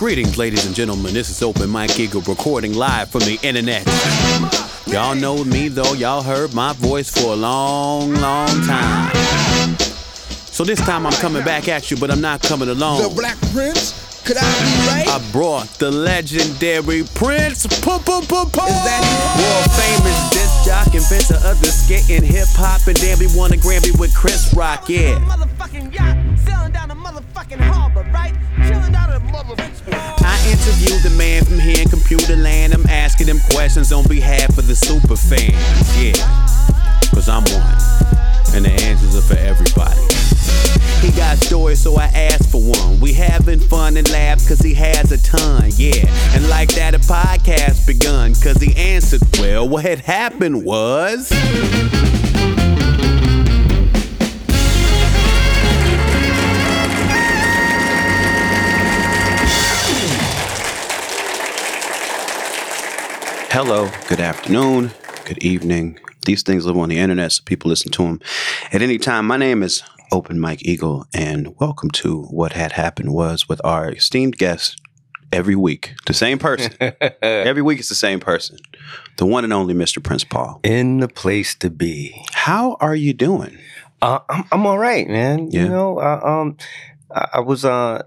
Greetings, ladies and gentlemen. This is Open Mike Eagle recording live from the internet. Y'all know me though. Y'all heard my voice for a long, long time. So this time I'm coming back at you, but I'm not coming alone. The Black Prince? Could I be right? I brought the legendary Prince. Pum, pum, pum, pum. Is that? World famous disc jock, inventor of the skating hip hop, and damn, he won a Grammy with Chris Rock. Yeah. Motherfucking yacht, sailing down the motherfucking harbor, right? I interviewed the man from here in computer land. I'm asking him questions on behalf of the super fans. Yeah, cause I'm one. And the answers are for everybody. He got stories, so I asked for one. We having fun and laughs cause he has a ton, yeah. And like that, a podcast begun cause he answered, well, what had happened was. Hello, good afternoon, good evening. These things live on the internet, so people listen to them at any time. My name is Open Mike Eagle, and welcome to What Had Happened Was with our esteemed guest every week. The same person. every week it's the same person. The one and only Mr. Prince Paul. in the place to be. How are you doing? Uh, I'm I'm all right, man. Yeah. You know, uh, um, I, I was uh,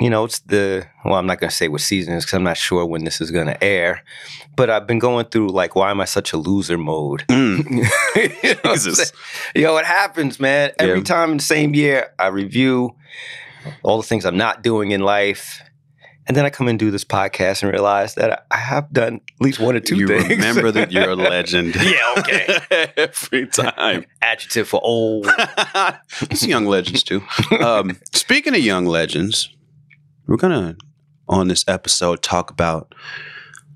you know, it's the well, I'm not gonna say what season is because I'm not sure when this is gonna air, but I've been going through like, why am I such a loser mode? Mm. you, know what Jesus. know, it happens, man. Every Yeah. time in the same year, I review all the things I'm not doing in life. And then I come and do this podcast and realize that I have done at least one or two you things. remember that you're a legend. Yeah, okay. every time. Adjective for old. it's young legends too. Um, speaking of young legends, we're gonna on this episode talk about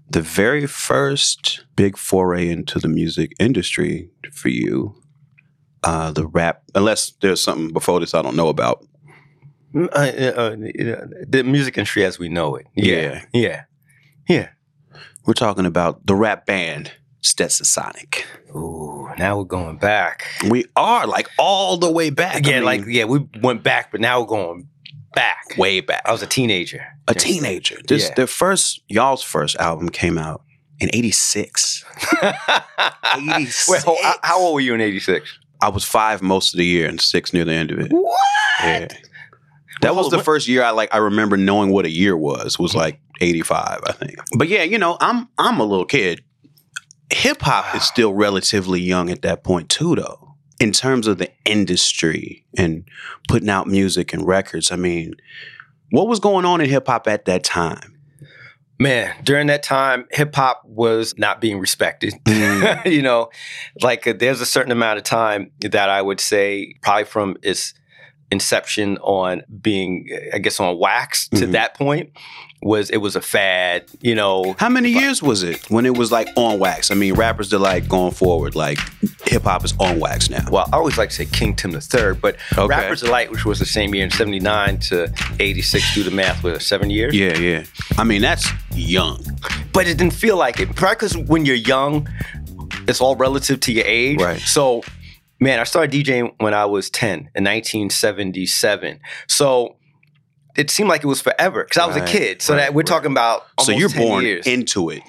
the very first big foray into the music industry for you. Uh, the rap, unless there's something before this I don't know about. Mm, uh, uh, the music industry as we know it. Yeah. Yeah. Yeah. We're talking about the rap band Stetsasonic. Ooh, now we're going back. We are like all the way back. I mean, like, yeah, we went back, but now we're going back. way back. I was a teenager. a teenager. This Yeah. their first y'all's first album came out in '86. 86. Wait, hold, how- how old were you in 86? I was five most of the year and six near the end of it. What? Yeah. That was the what- first year I like I remember knowing what a year was. Was like 85, I think. But yeah, you know, I'm I'm a little kid. Hip hop is still relatively young at that point too though. In terms of the industry and putting out music and records, I mean, what was going on in hip hop at that time? Man, during that time, hip hop was not being respected. Mm. you know, like uh, there's a certain amount of time that I would say, probably from its inception on being, I guess, on wax to Mhm. that point, was it was a fad. You know, How many years was it when it was like on wax? I mean, rappers that like going forward, like hip hop is on wax now. well, I always like to say King Tim the Third, but Okay. Rappers Delight, which was the same year in '79 to '86, do the math, with seven years. Yeah, yeah. I mean, that's young. but it didn't feel like it. Probably because when you're young, it's all relative to your age. Right. So, man, I started DJing when I was 10 in 1977. So it seemed like it was forever because I was Right, a kid. So right, that we're right. talking about so you're 10 born years. into it.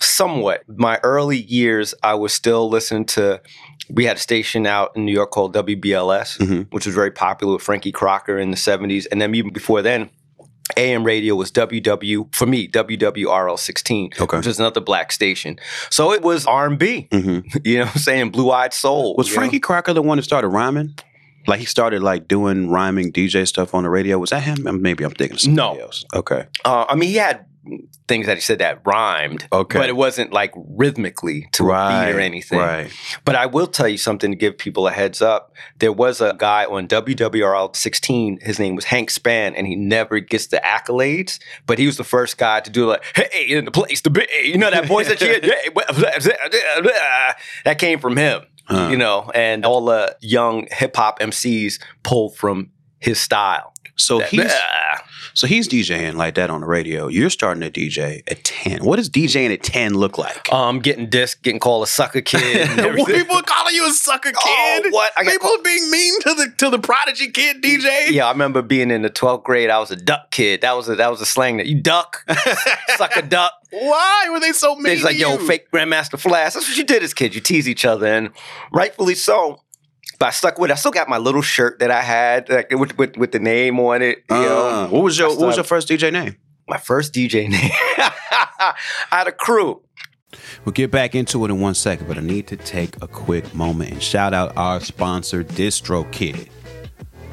somewhat. My early years, I was still listening to. We had a station out in New York called WBLS, Mhm. which was very popular with Frankie Crocker in the 70s. And then even before then, AM radio was WW for me WWRL 16, Okay. which is another black station. So it was R&B, hmm you know, what I'm saying blue eyed soul. Was know? Frankie Crocker the one that started rhyming? Like he started like doing rhyming DJ stuff on the radio. Was that him? Maybe I'm thinking of somebody No. else. Okay. Uh, I mean, he had things that he said that rhymed, Okay. but it wasn't like rhythmically to a beat or anything. Right. But I will tell you something to give people a heads up. There was a guy on WWRL 16. His name was Hank Spann, and he never gets the accolades. But he was the first guy to do like, "Hey, in the place to be." You know that voice that you had? That came from him. Huh. You know, and all the young hip hop MCs pulled from his style. So That- he's. So he's DJing like that on the radio. You're starting to DJ at 10. What does DJing at 10 look like? Um, I'm getting disc, getting called a sucker kid. and Well, everything. people calling you a sucker kid. Oh, what? I people called- being mean to the to the prodigy kid DJ. yeah, I remember being in the 12th grade. I was a duck kid. That was a, that was a slang that you duck, suck a duck. Why were they so mean? It's like, yo, you? fake Grandmaster Flash. That's what you did as kids. You tease each other, and rightfully so. But I stuck with it. I still got my little shirt that I had like, with, with, with the name on it. You Uh, know, what was your What was your first DJ name? my first DJ name. I had a crew. We'll get back into it in one second, but I need to take a quick moment and shout out our sponsor, DistroKid.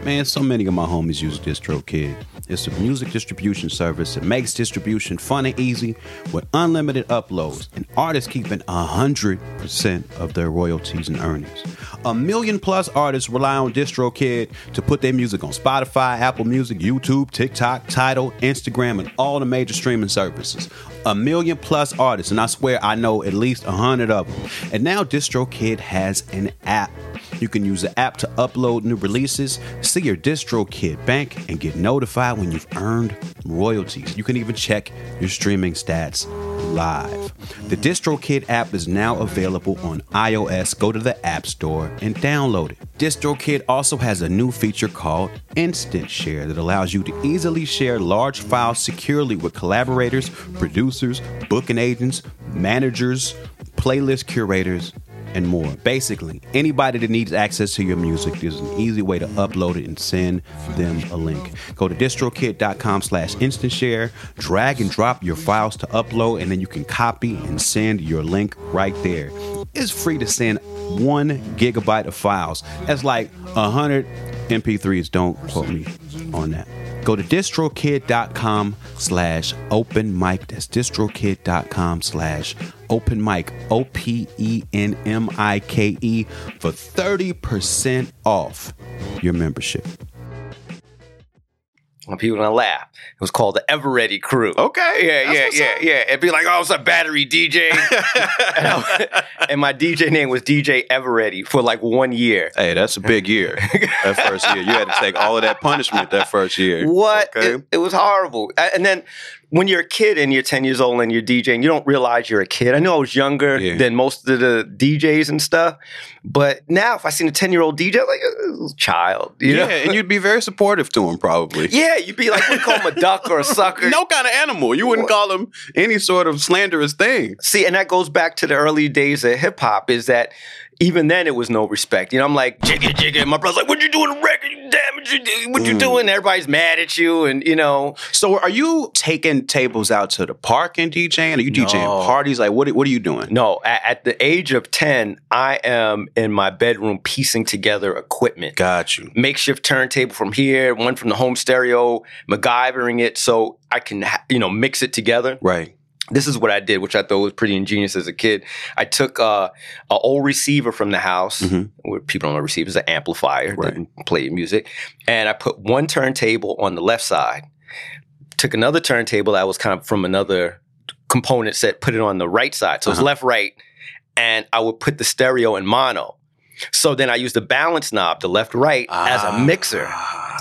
Man, so many of my homies use DistroKid. It's a music distribution service that makes distribution fun and easy with unlimited uploads and artists keeping 100% of their royalties and earnings. A million plus artists rely on DistroKid to put their music on Spotify, Apple Music, YouTube, TikTok, Tidal, Instagram, and all the major streaming services. A million plus artists, and I swear I know at least a hundred of them. And now DistroKid has an app. You can use the app to upload new releases, see your DistroKid bank, and get notified when you've earned royalties. You can even check your streaming stats live. The DistroKid app is now available on iOS. Go to the App Store and download it. DistroKid also has a new feature called Instant Share that allows you to easily share large files securely with collaborators, producers, booking agents, managers, playlist curators, and more. Basically, anybody that needs access to your music, there's an easy way to upload it and send them a link. Go to distrokid.com slash instant share, drag and drop your files to upload, and then you can copy and send your link right there. It's free to send one gigabyte of files. That's like a hundred MP3s. Don't quote me on that. Go to distrokid.com slash open mic. That's distrokid.com slash open mic. O P E N M I K E for 30% off your membership. People gonna laugh, it was called the Ever Ready Crew. Okay, Yeah, that's yeah, yeah, up. yeah. It'd be like, oh, it's a battery DJ. and, I- and my DJ name was DJ Everready for like one year. Hey, that's a big year. that first year, you had to take all of that punishment that first year. What? Okay. It, it was horrible. And then when you're a kid and you're 10 years old and you're DJing, you don't realize you're a kid. I know I was younger Yeah. than most of the DJs and stuff, but now if I seen a 10 year old DJ, I'm like "Uh, child, you yeah, know? and you'd be very supportive to him, probably. Yeah, you'd be like, we call him a duck or a sucker. No kind of animal. You wouldn't call him any sort of slanderous thing. See, and that goes back to the early days of hip hop. Is that even then it was no respect. You know, I'm like jigga jigga. My brother's like, "What you doing, the record? You damn it! You, what you Mm. doing?" Everybody's mad at you, and you know, So, are you taking tables out to the park and DJing? Are you DJing No. parties? Like, what? What are you doing? no. At, at the age of ten, I am in my bedroom piecing together equipment. Got you. Makeshift turntable from here, one from the home stereo, MacGyvering it so I can, you know, mix it together. Right. This is what I did, which I thought was pretty ingenious as a kid. I took uh, an old receiver from the house, Mhm. where people don't know receivers, an amplifier Right. that play music, and I put one turntable on the left side. Took another turntable that was kind of from another component set, put it on the right side, so it's Uh-huh. left right, and I would put the stereo in mono. So then I used the balance knob, the left right, as a mixer.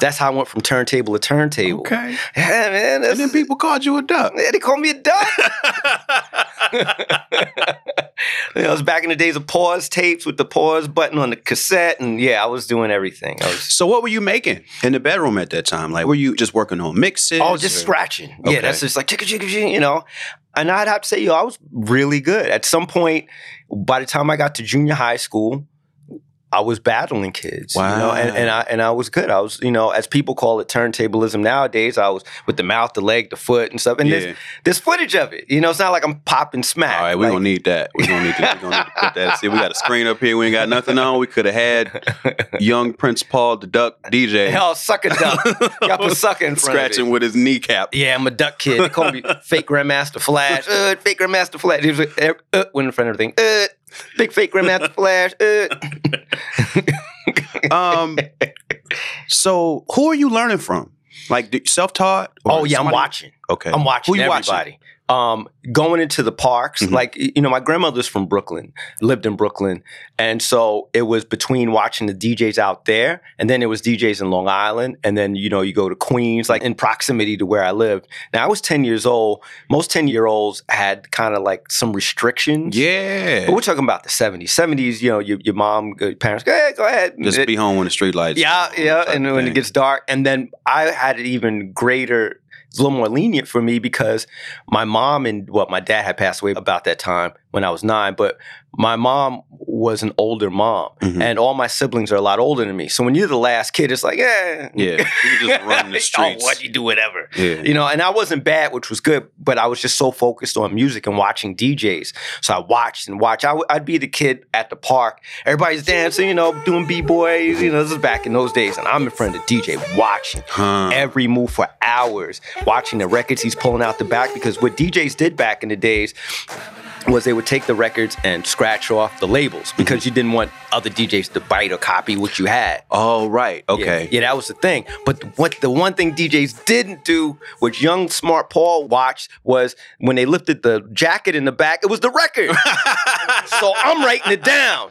That's how I went from turntable to turntable. Okay. Yeah, man. And then people called you a duck. yeah, they called me a duck. you know, it was back in the days of pause tapes with the pause button on the cassette, and yeah, I was doing everything. I was so, what were you making in the bedroom at that time? Like, were you just working on mixes? oh, just or- scratching. Okay. Yeah, that's just like chicka chicka chicka, you know. And I'd have to say, yo, I was really good. At some point, by the time I got to junior high school, I was battling kids, you know, and, Wow. and I and I was good. I was, you know, as people call it turntablism nowadays. I was with the mouth, the leg, the foot, and stuff. And Yeah. there's, there's footage of it. You know, it's not like I'm popping smack. All right, Like, gonna need that. We're gonna need to, we're gonna need to put that. See, we got a screen up here. We ain't got nothing on. We could have had young Prince Paul, the duck DJ, Hell, suck a duck. Got put sucker in front scratching with his kneecap. Yeah, I'm a duck kid. They call me fake Grandmaster Flash. Uh, fake Grandmaster Flash. He was like, uh, uh, went in front of everything. Uh, big fake Grandmaster Flash. Uh. Um, so who are you learning from? Like self taught? Oh yeah, I'm watching. Okay, I'm watching Who you everybody. Um, going into the parks, Mhm. like you know, my grandmother's from Brooklyn, lived in Brooklyn, and so it was between watching the DJs out there, and then it was DJs in Long Island, and then you know you go to Queens, like in proximity to where I lived. Now I was ten years old. Most ten year olds had kind of like some restrictions. Yeah. But we're talking about the 70s. 70s, you know, your, your mom, your parents, go ahead, go ahead. Just It- be home when the street lights. yeah, yeah. And when thing. it gets dark. And then I had it even greater, it's a little more lenient for me because my mom and, well, my dad had passed away about that time when I was nine, but my mom was an older mom. Mhm. And all my siblings are a lot older than me. So when you're the last kid, it's like, eh. Yeah, you can just run the oh, streets. what? You do whatever. Yeah. You know, and I wasn't bad, which was good, but I was just so focused on music and watching DJs. So I watched and watched. I w- I'd be the kid at the park. Everybody's dancing, you know, doing B-boys. You know, this is back in those days. And I'm in front of the DJ watching Huh. every move for hours, watching the records he's pulling out the back. Because what DJs did back in the days was they would take the records and scratch off the labels because mm-hmm. you didn't want other DJs to bite or copy what you had. Oh, right. Yeah, Okay. Yeah, that was the thing. But what the one thing DJs didn't do, which young smart Paul watched, was when they lifted the jacket in the back, it was the record. so I'm writing it down.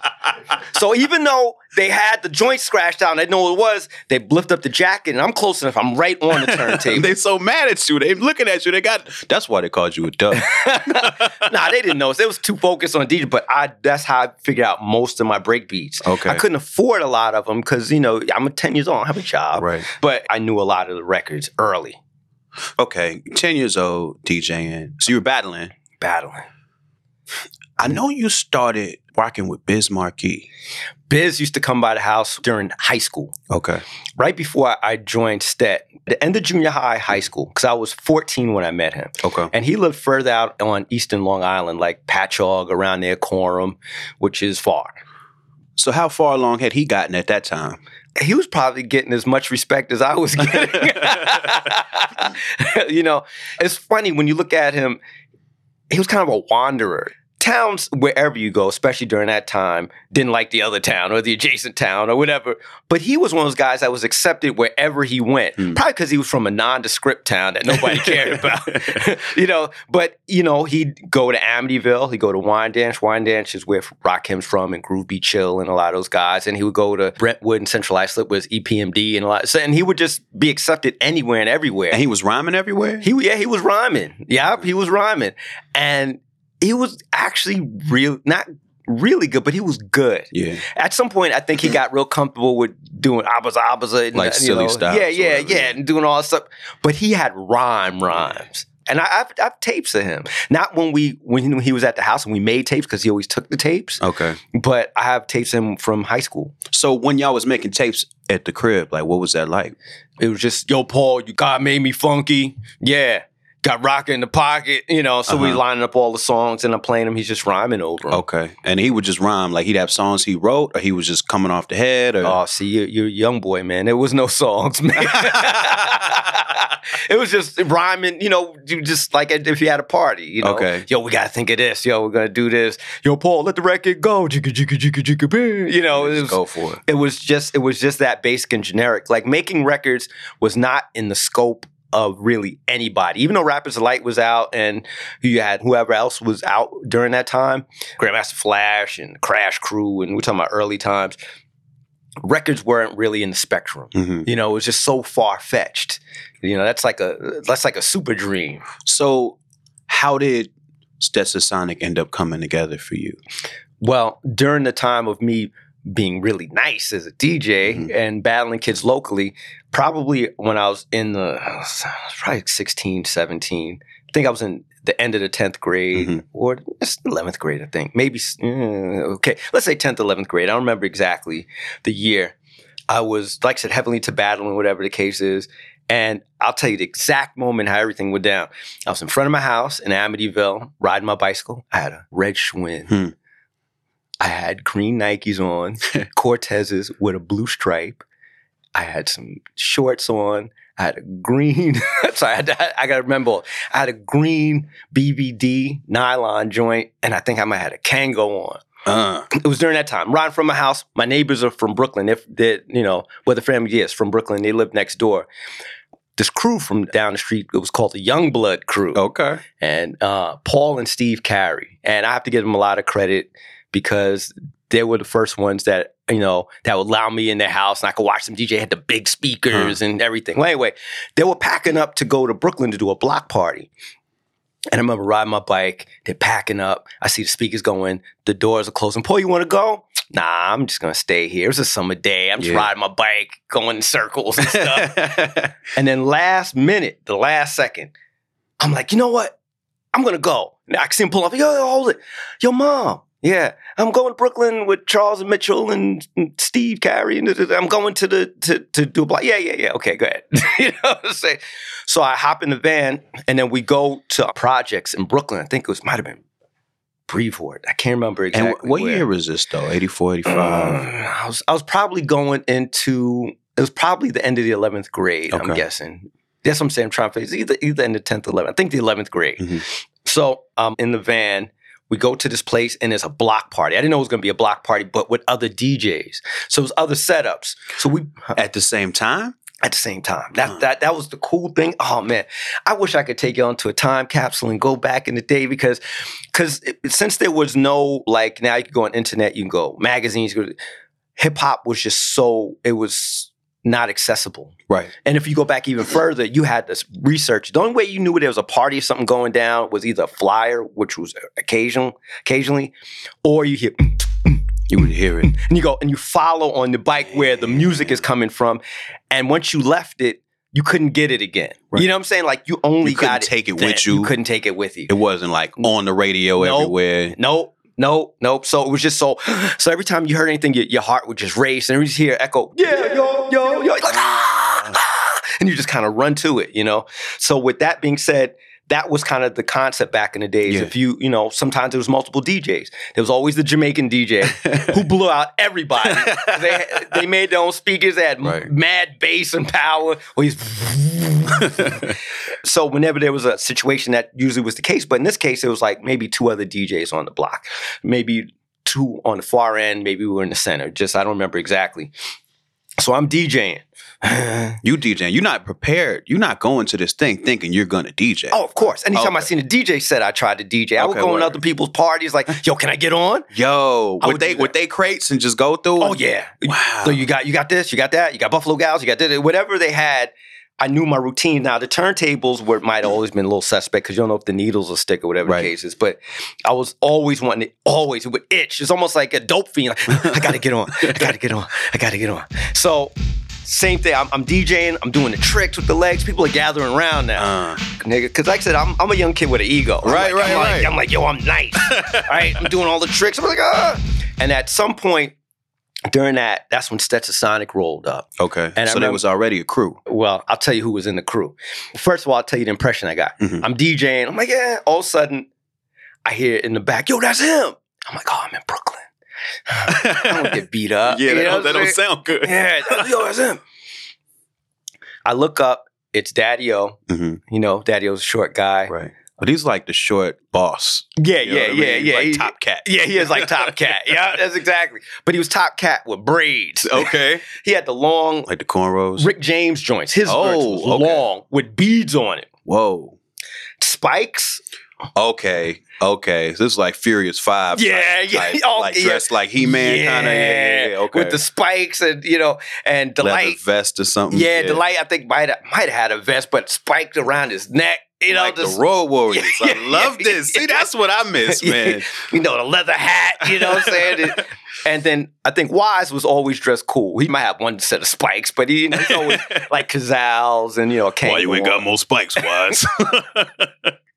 So even though they had the joint scratched out and I know what it was, they lift up the jacket and I'm close enough. I'm right on the turntable. they so mad at you. They looking at you. They got. That's why they called you a duck. nah, they didn't know. They was too focused on DJ, but I that's how I figured out most of my break beats. Okay. I couldn't afford a lot of them because, you know, I'm a 10 years old, I have a job. right. But I knew a lot of the records early. Okay. Ten years old, DJing. So you were battling. Battling. I know you started working with Biz Markie. Biz used to come by the house during high school, Okay. right before I joined STET, the end of junior high, high school, because I was 14 when I met him. Okay. And he lived further out on Eastern Long Island, like Patchogue, around there, Coram, which is far. So how far along had he gotten at that time? He was probably getting as much respect as I was getting. you know, it's funny when you look at him, he was kind of a wanderer. Towns, wherever you go, especially during that time, didn't like the other town or the adjacent town or whatever. But he was one of those guys that was accepted wherever he went. Hmm. Probably because he was from a nondescript town that nobody cared about. you know, but you know, he'd go to Amityville, he'd go to Wyandanch. Wine Dance is where Rakim's from and Groove B. Chill and a lot of those guys. And he would go to Brentwood and Central Islip was EPMD and a lot. So, and he would just be accepted anywhere and everywhere. And he was rhyming everywhere. He yeah, he was rhyming. Yeah, he was rhyming. And he was actually real not really good, but he was good. yeah. At some point, I think he got real comfortable with doing abaza abaza and Like you silly know, styles Yeah, yeah, yeah, and doing all that stuff. But he had rhyme rhymes. And I, I've, I've tapes of him. Not when we when he was at the house and we made tapes because he always took the tapes. Okay. But I have tapes of him from high school. So when y'all was making tapes at the crib, like what was that like? It was just, yo, Paul, you God made me funky. Yeah. Got rocker in the pocket, you know. So we Uh-huh. lining up all the songs and I'm playing them. He's just rhyming over them. Okay. And he would just rhyme, like he'd have songs he wrote, or he was just coming off the head, or Oh, see, you're, you're a young boy, man. There was no songs, man. it was just rhyming, you know, you just like if you had a party, you know. Okay. Yo, we gotta think of this. Yo, we're gonna do this. Yo, Paul, let the record go. Jigga, jigga, jigga, jigga. You know, it was, go for it. it was just it was just that basic and generic. Like making records was not in the scope of really anybody. Even though Rappers Delight was out and you had whoever else was out during that time, Grandmaster Flash and Crash Crew, and we're talking about early times. Records weren't really in the spectrum. Mhm. You know, it was just so far fetched. You know, that's like a that's like a super dream. So how did Stetsasonic end up coming together for you? Well, during the time of me being really nice as a DJ Mhm. and battling kids locally, probably when I was in the, I was probably 16, 17. I think I was in the end of the 10th grade Mhm. or it's 11th grade, I think. Maybe, uh, okay, let's say 10th, 11th grade. I don't remember exactly the year. I was, like I said, heavily into battling, whatever the case is. And I'll tell you the exact moment how everything went down. I was in front of my house in Amityville, riding my bicycle. I had a red Schwinn. Hmm. I had green Nikes on, Cortezes with a blue stripe. I had some shorts on. I had a green. so I, had to, I got to remember. I had a green BVD nylon joint, and I think I might have had a Kangol on. Uh, It was during that time. Riding from my house. My neighbors are from Brooklyn. If they, you know, where the family is from Brooklyn, they live next door. this crew from down the street. It was called the Young Blood Crew Okay. and uh, Paul and Steve Carey. And I have to give them a lot of credit because they were the first ones that you know that would allow me in their house and I could watch them DJ. Had the big speakers and everything. Well, anyway, they were packing up to go to Brooklyn to do a block party. And I remember riding my bike. They're packing up. I see the speakers going. The doors are closing. Paul, you want to go? Nah, I'm just gonna stay here. It's a summer day. I'm just Yeah. riding my bike, going in circles and stuff. And then last minute, the last second, I'm like, you know what? I'm gonna go. And I see him pull up. Yo, yo, hold it. Yo, mom. Yeah, I'm going to Brooklyn with Charles and Mitchell and, and Steve Carey, and. I'm going to the to to do a block. Yeah, yeah, yeah. Okay, go ahead. you know what I'm saying? So I hop in the van, and then we go to projects in Brooklyn. I think it was might have been Brevoort. I can't remember exactly. wh- what where. year was this though? 84, 85? Uh, I was I was probably going into it was probably the end of the eleventh grade. I'm guessing. That's what I'm saying. I'm trying to. Either either in the tenth eleventh. I think the eleventh grade. Mhm. So um, in the van. We go to this place and there's a block party. I didn't know it was going to be a block party, but with other DJs. So it was other setups. So we At the same time? at the same time. That Huh. that that was the cool thing. Oh man, I wish I could take you onto a time capsule and go back in the day because because since there was no like now you can go on internet, you can go magazines. Hip hop was just so it was not accessible. Right. And if you go back even further, you had this research. The only way you knew there was a party or something going down was either a flyer, which was occasional, occasionally, or you hear mm, mm, You would hear it. and you go and you follow on the bike where the music is coming from. And once you left it, you couldn't get it again. Right. You know what I'm saying? Like you only You couldn't got it take it then. with you. You couldn't take it with you. It wasn't like on the radio Nope. everywhere. Nope. Nope, nope. So it was just so. So every time you heard anything, your, your heart would just race, and you just hear echo, yeah, yo, yo, yo, like, ah, ah, and you just kind of run to it, you know. So with that being said, that was kind of the concept back in the days. Yeah. If you, you know, sometimes there was multiple DJs. There was always the Jamaican DJ who blew out everybody. they they made their own speakers. They had Right. mad bass and power. So whenever there was a situation that usually was the case, but in this case, it was like maybe two other DJs on the block, maybe two on the far end, maybe we were in the center. Just I don't remember exactly. So I'm DJing. You DJing. You're not prepared. You're not going to this thing thinking you're gonna DJ. Oh, of course. Anytime I Okay. seen a DJ set, I tried to DJ. I would Okay, go in word. other people's parties, like, "Yo, can I get on?" Yo, I would would they would that. they crates and just go through? Oh yeah. Wow. So you got you got this, you got that, you got Buffalo Gals, you got this, whatever they had. I knew my routine. Now the turntables were might have always been a little suspect because you don't know if the needles will stick or whatever Right. the case is. But I was always wanting it. Always it would itch. It's almost like a dope fiend. Like I got to get on. I got to get on. I got to get on. So same thing. I'm, I'm DJing. I'm doing the tricks with the legs. People are gathering around now Uh, nigga. Because like I said, I'm, I'm a young kid with an ego. I'm Right, like- right, I'm like- right. I'm like, yo, I'm nice. right? I'm doing all the tricks. I'm like, ah. And at some point during that, that's when Stetsasonic rolled up. okay. And so there was already a crew. Well, I'll tell you who was in the crew. First of all, I'll tell you the impression I got. Mhm. I'm DJing. I'm like, yeah. All of a sudden, I hear in the back, yo, that's him. I'm like, oh, I'm in Brooklyn. I don't get beat up. yeah, You that, know don't, that don't sound good. Yeah, yo, that's him. I look up. It's Daddy O. Mhm. You know, Daddy O's a short guy. Right. But he's like the short boss. Yeah, You know yeah, I yeah, mean? yeah. Like He- top cat. Yeah, he is like Top Cat. Yeah, that's exactly. But he was Top Cat with braids. Okay. He had the long like the cornrows. Rick James joints. His Oh, was okay. long with beads on it. Whoa. Spikes. Okay. Okay. So this is like Furious Five. Yeah, type- yeah. type, Oh, like yeah. dressed like He Man kind of. Yeah, yeah, yeah. Okay. With the spikes and you know, and the leather vest or something. Yeah, the light I think might might have had a vest, but spiked around his neck. You know, like just, the Road Warriors. I love this. See, that's what I miss, man. you know, the leather hat, you know what I'm saying? And- then I think Wise was always dressed cool. He might have one set of spikes, but he, you know, he's always like Cazals and, you know, Why you ain't got more spikes, Wise?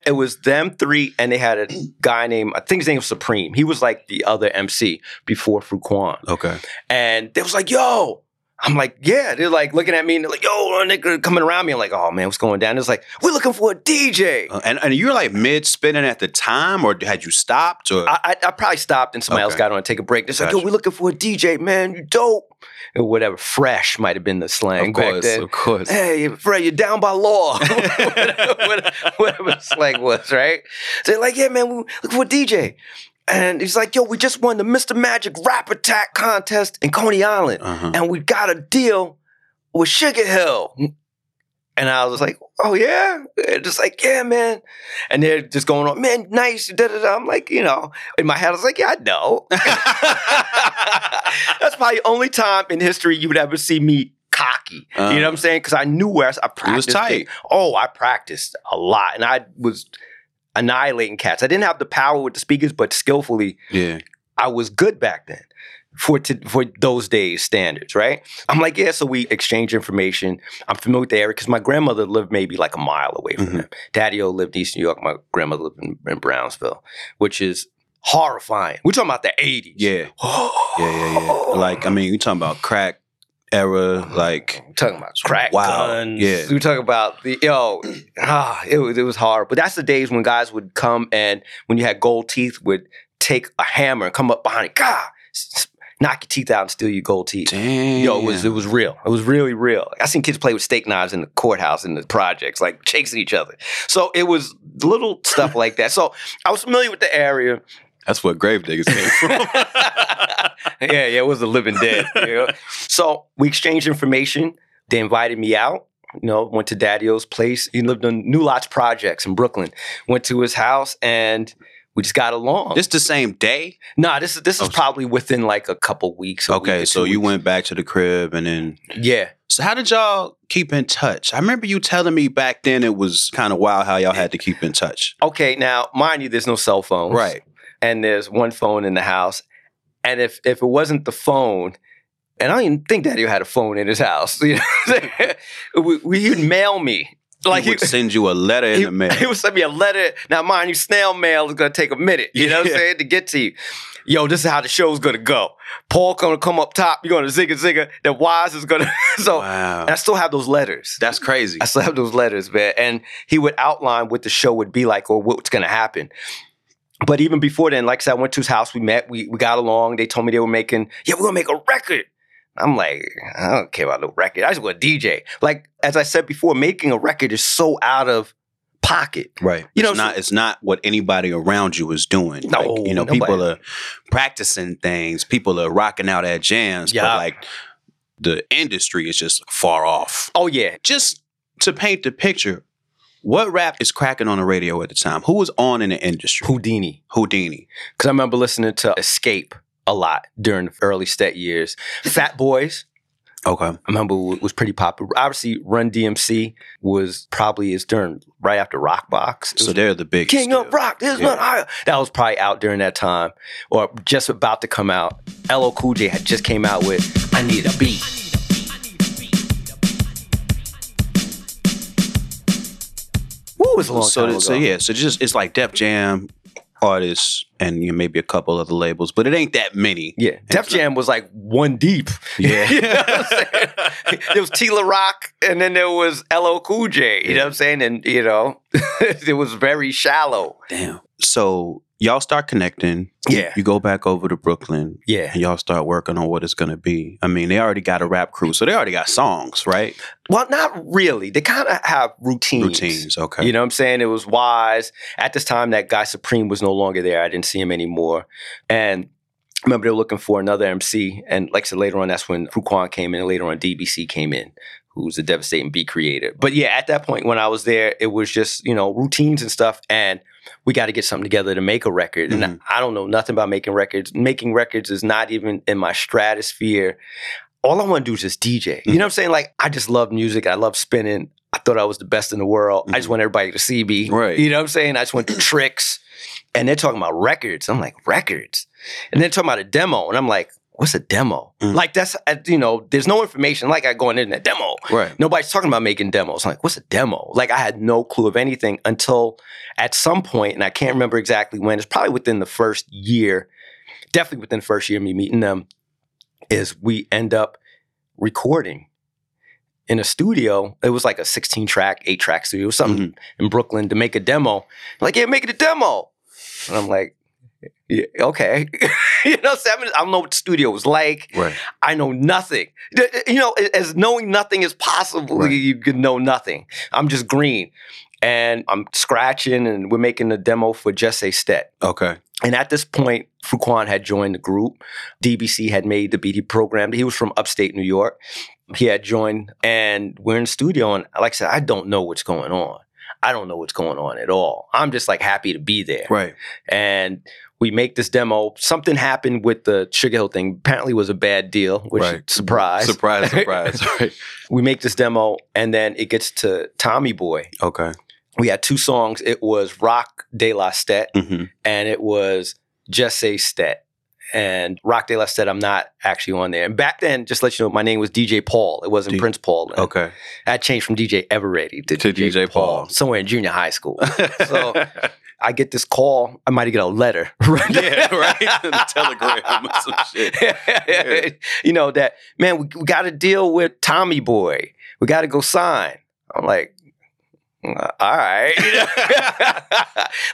It was them three, and they had a guy named, I think his name was Supreme. He was like the other MC before Fruitkwan. okay. And they was like, yo. I'm like, yeah. They're like looking at me and they're like, yo, they're coming around me. I'm like, oh man, what's going down? It's like, we're looking for a DJ. Uh, and and you're like mid spinning at the time, or had you stopped? Or I, I, I probably stopped and somebody else got on to take a break. They're like, yo, we're looking for a DJ, man. You dope. Or whatever. Fresh might have been the slang of back then. of course. Hey, Fred, you're down by law. whatever, whatever the slang was, right? So they're like, yeah, man, we looking for a DJ. And he's like, yo, we just won the Mr. Magic Rap Attack contest in Coney Island. Uh-huh. And we got a deal with Sugar Hill. And I was like, oh yeah, just like yeah, man. And they're just going on, man, nice. Da, da, da. I'm like, you know, in my head, I was like, yeah, I know. That's probably the only time in history you would ever see me cocky. you know what I'm saying? Because I knew where I, I practiced. it. tight. Oh, I practiced a lot, and I was annihilating cats. I didn't have the power with the speakers, but skillfully, Yeah. I was good back then for to, for those days standards, right? I'm like, yeah. So we exchange information. I'm familiar with the area because my grandmother lived maybe like a mile away from Mhm. them. Daddy-O lived in East New York. My grandmother lived in, in Brownsville, which is horrifying. We're talking about the 80s. Yeah. Yeah, yeah, yeah. Like, I mean, you talking about crack era, like talking about crack Wow. guns. Yeah. We talk about the yo, ah, it was it was hard. But that's the days when guys would come and when you had gold teeth would take a hammer and come up behind it, God, knock your teeth out and steal your gold teeth. damn. Yo, it was it was real. It was really real. I seen kids play with steak knives in the courthouse in the projects, like chasing each other. So it was little stuff like that. So I was familiar with the area. That's what Gravediggers came from. yeah, yeah, it was the living dead. you know? So we exchanged information. They invited me out. You know, went to Daddy-O's place. He lived on New Lots Projects in Brooklyn. Went to his house and we just got along. This the same day? nah, this is this is Oh, probably within like a couple weeks. a week Okay, so you weeks. went back to the crib and then Yeah. So how did y'all keep in touch? I remember you telling me back then it was kind of wild how y'all had to keep in touch. Okay, now mind you, there's no cell phones. Right. And there's one phone in the house. And if if it wasn't the phone, and I don't even think Daddy had a phone in his house, you know, what I'm saying? we, he'd mail me. Like he would send you a letter in he, the mail. he would send me a letter. Now, mind you, snail mail is gonna take a minute. You know what I'm saying to get to you. Yo, this is how the show's gonna go. Paul gonna come up top. You're gonna zigga zigga. Then Wise is gonna. so wow. and I still have those letters. That's crazy. I still have those letters, man. And he would outline what the show would be like or what's going to happen. But even before then, like I said, I went to his house. We met. We, we got along. They told me they were making, yeah, we're going to make a record. I'm like, I don't care about no record. I just want to DJ. Like, as I said before, making a record is so out of pocket. Right. You it's know, so- not it's not what anybody around you is doing. No, Like, you know, nobody. people are practicing things, people are rocking out at jams, Yeah. but like the industry is just far off. Oh, yeah. Just to paint the picture, what rap is cracking on the radio at the time? Who was on in the industry? Whodini. Whodini. Because I remember listening to Escape a lot during the early stet years. Fat Boys. Okay. I remember was pretty popular. Obviously, Run DMC was probably is during right after Rockbox. So they're the big King of Rock. There's Yeah. higher. That was probably out during that time, or just about to come out. LL Cool J had just came out with "I Need a Beat." Oh, it's a long so, time so yeah, so just it's like Def Jam artists and you know, maybe a couple other labels, but it ain't that many. Yeah, Def Jam was like one deep. Yeah. you know what I'm saying? There was T La Rock, and then there was LL Cool J. You know what I'm saying? And you know, it was very shallow. Damn. So y'all start connecting. Yeah. You go back over to Brooklyn Yeah. and y'all start working on what it's gonna be. I mean, they already got a rap crew, so they already got songs, right? Well, not really. They kind of have routines. Routines, okay. You know what I'm saying? It was wise. At this time, that guy Supreme was no longer there. I didn't see him anymore. And I remember they were looking for another MC. And like I said, later on, that's when Fruitkwan came in. And later on, DBC came in, who's a devastating beat creator. But yeah, at that point when I was there, it was just, you know, routines and stuff. And we got to get something together to make a record. Mhm. And I don't know nothing about making records. Making records is not even in my stratosphere. All I want to do is just DJ. You know what I'm saying? Like, I just love music. I love spinning. I thought I was the best in the world. I just Mhm. want everybody to see me. Right. You know what I'm saying? I just went to tricks. And they're talking about records. I'm like, records? And they're talking about a demo. And I'm like, what's a demo? Mm. Like, that's, uh, you know, there's no information. Like, I going in internet, demo. Right. Nobody's talking about making demos. I'm like, what's a demo? Like, I had no clue of anything until at some point, and I can't remember exactly when, it's probably within the first year, definitely within the first year of me meeting them, is we end up recording in a studio. It was like a 16 track, eight track studio, something Mm-hmm. in Brooklyn to make a demo. like, yeah, make it a demo. And I'm like, yeah, okay. you know, seven, I don't know what the studio was like. Right. I know nothing. You know, as knowing nothing as possible, Right. you could know nothing. I'm just green. And I'm scratching and we're making a demo for Just Say Stet. Okay. And at this point, Fruitkwan had joined the group. DBC had made the beat. He programmed. He was from upstate New York. he had joined, and we're in the studio. And like I said, I don't know what's going on. I don't know what's going on at all. I'm just like happy to be there. Right. And we make this demo. Something happened with the Sugar Hill thing. Apparently, it was a bad deal, which Right. surprise. Surprise, surprise. right. we make this demo, and then it gets to Tommy Boy. Okay. We had two songs. It was Rock de la Stet, hmm and it was Just Say Stet. And Rock de la Stet, I'm not actually on there. And back then, just to let you know, my name was DJ Paul. It wasn't D- Prince Paul. then. Okay. I changed from DJ Everready to, To DJ Paul. somewhere in junior high school. So I get this call. I might get a letter. Right? yeah, right. telegram or some shit. you know that man. We, we got to deal with Tommy Boy. We got to go sign. I'm like, "Uh, all right.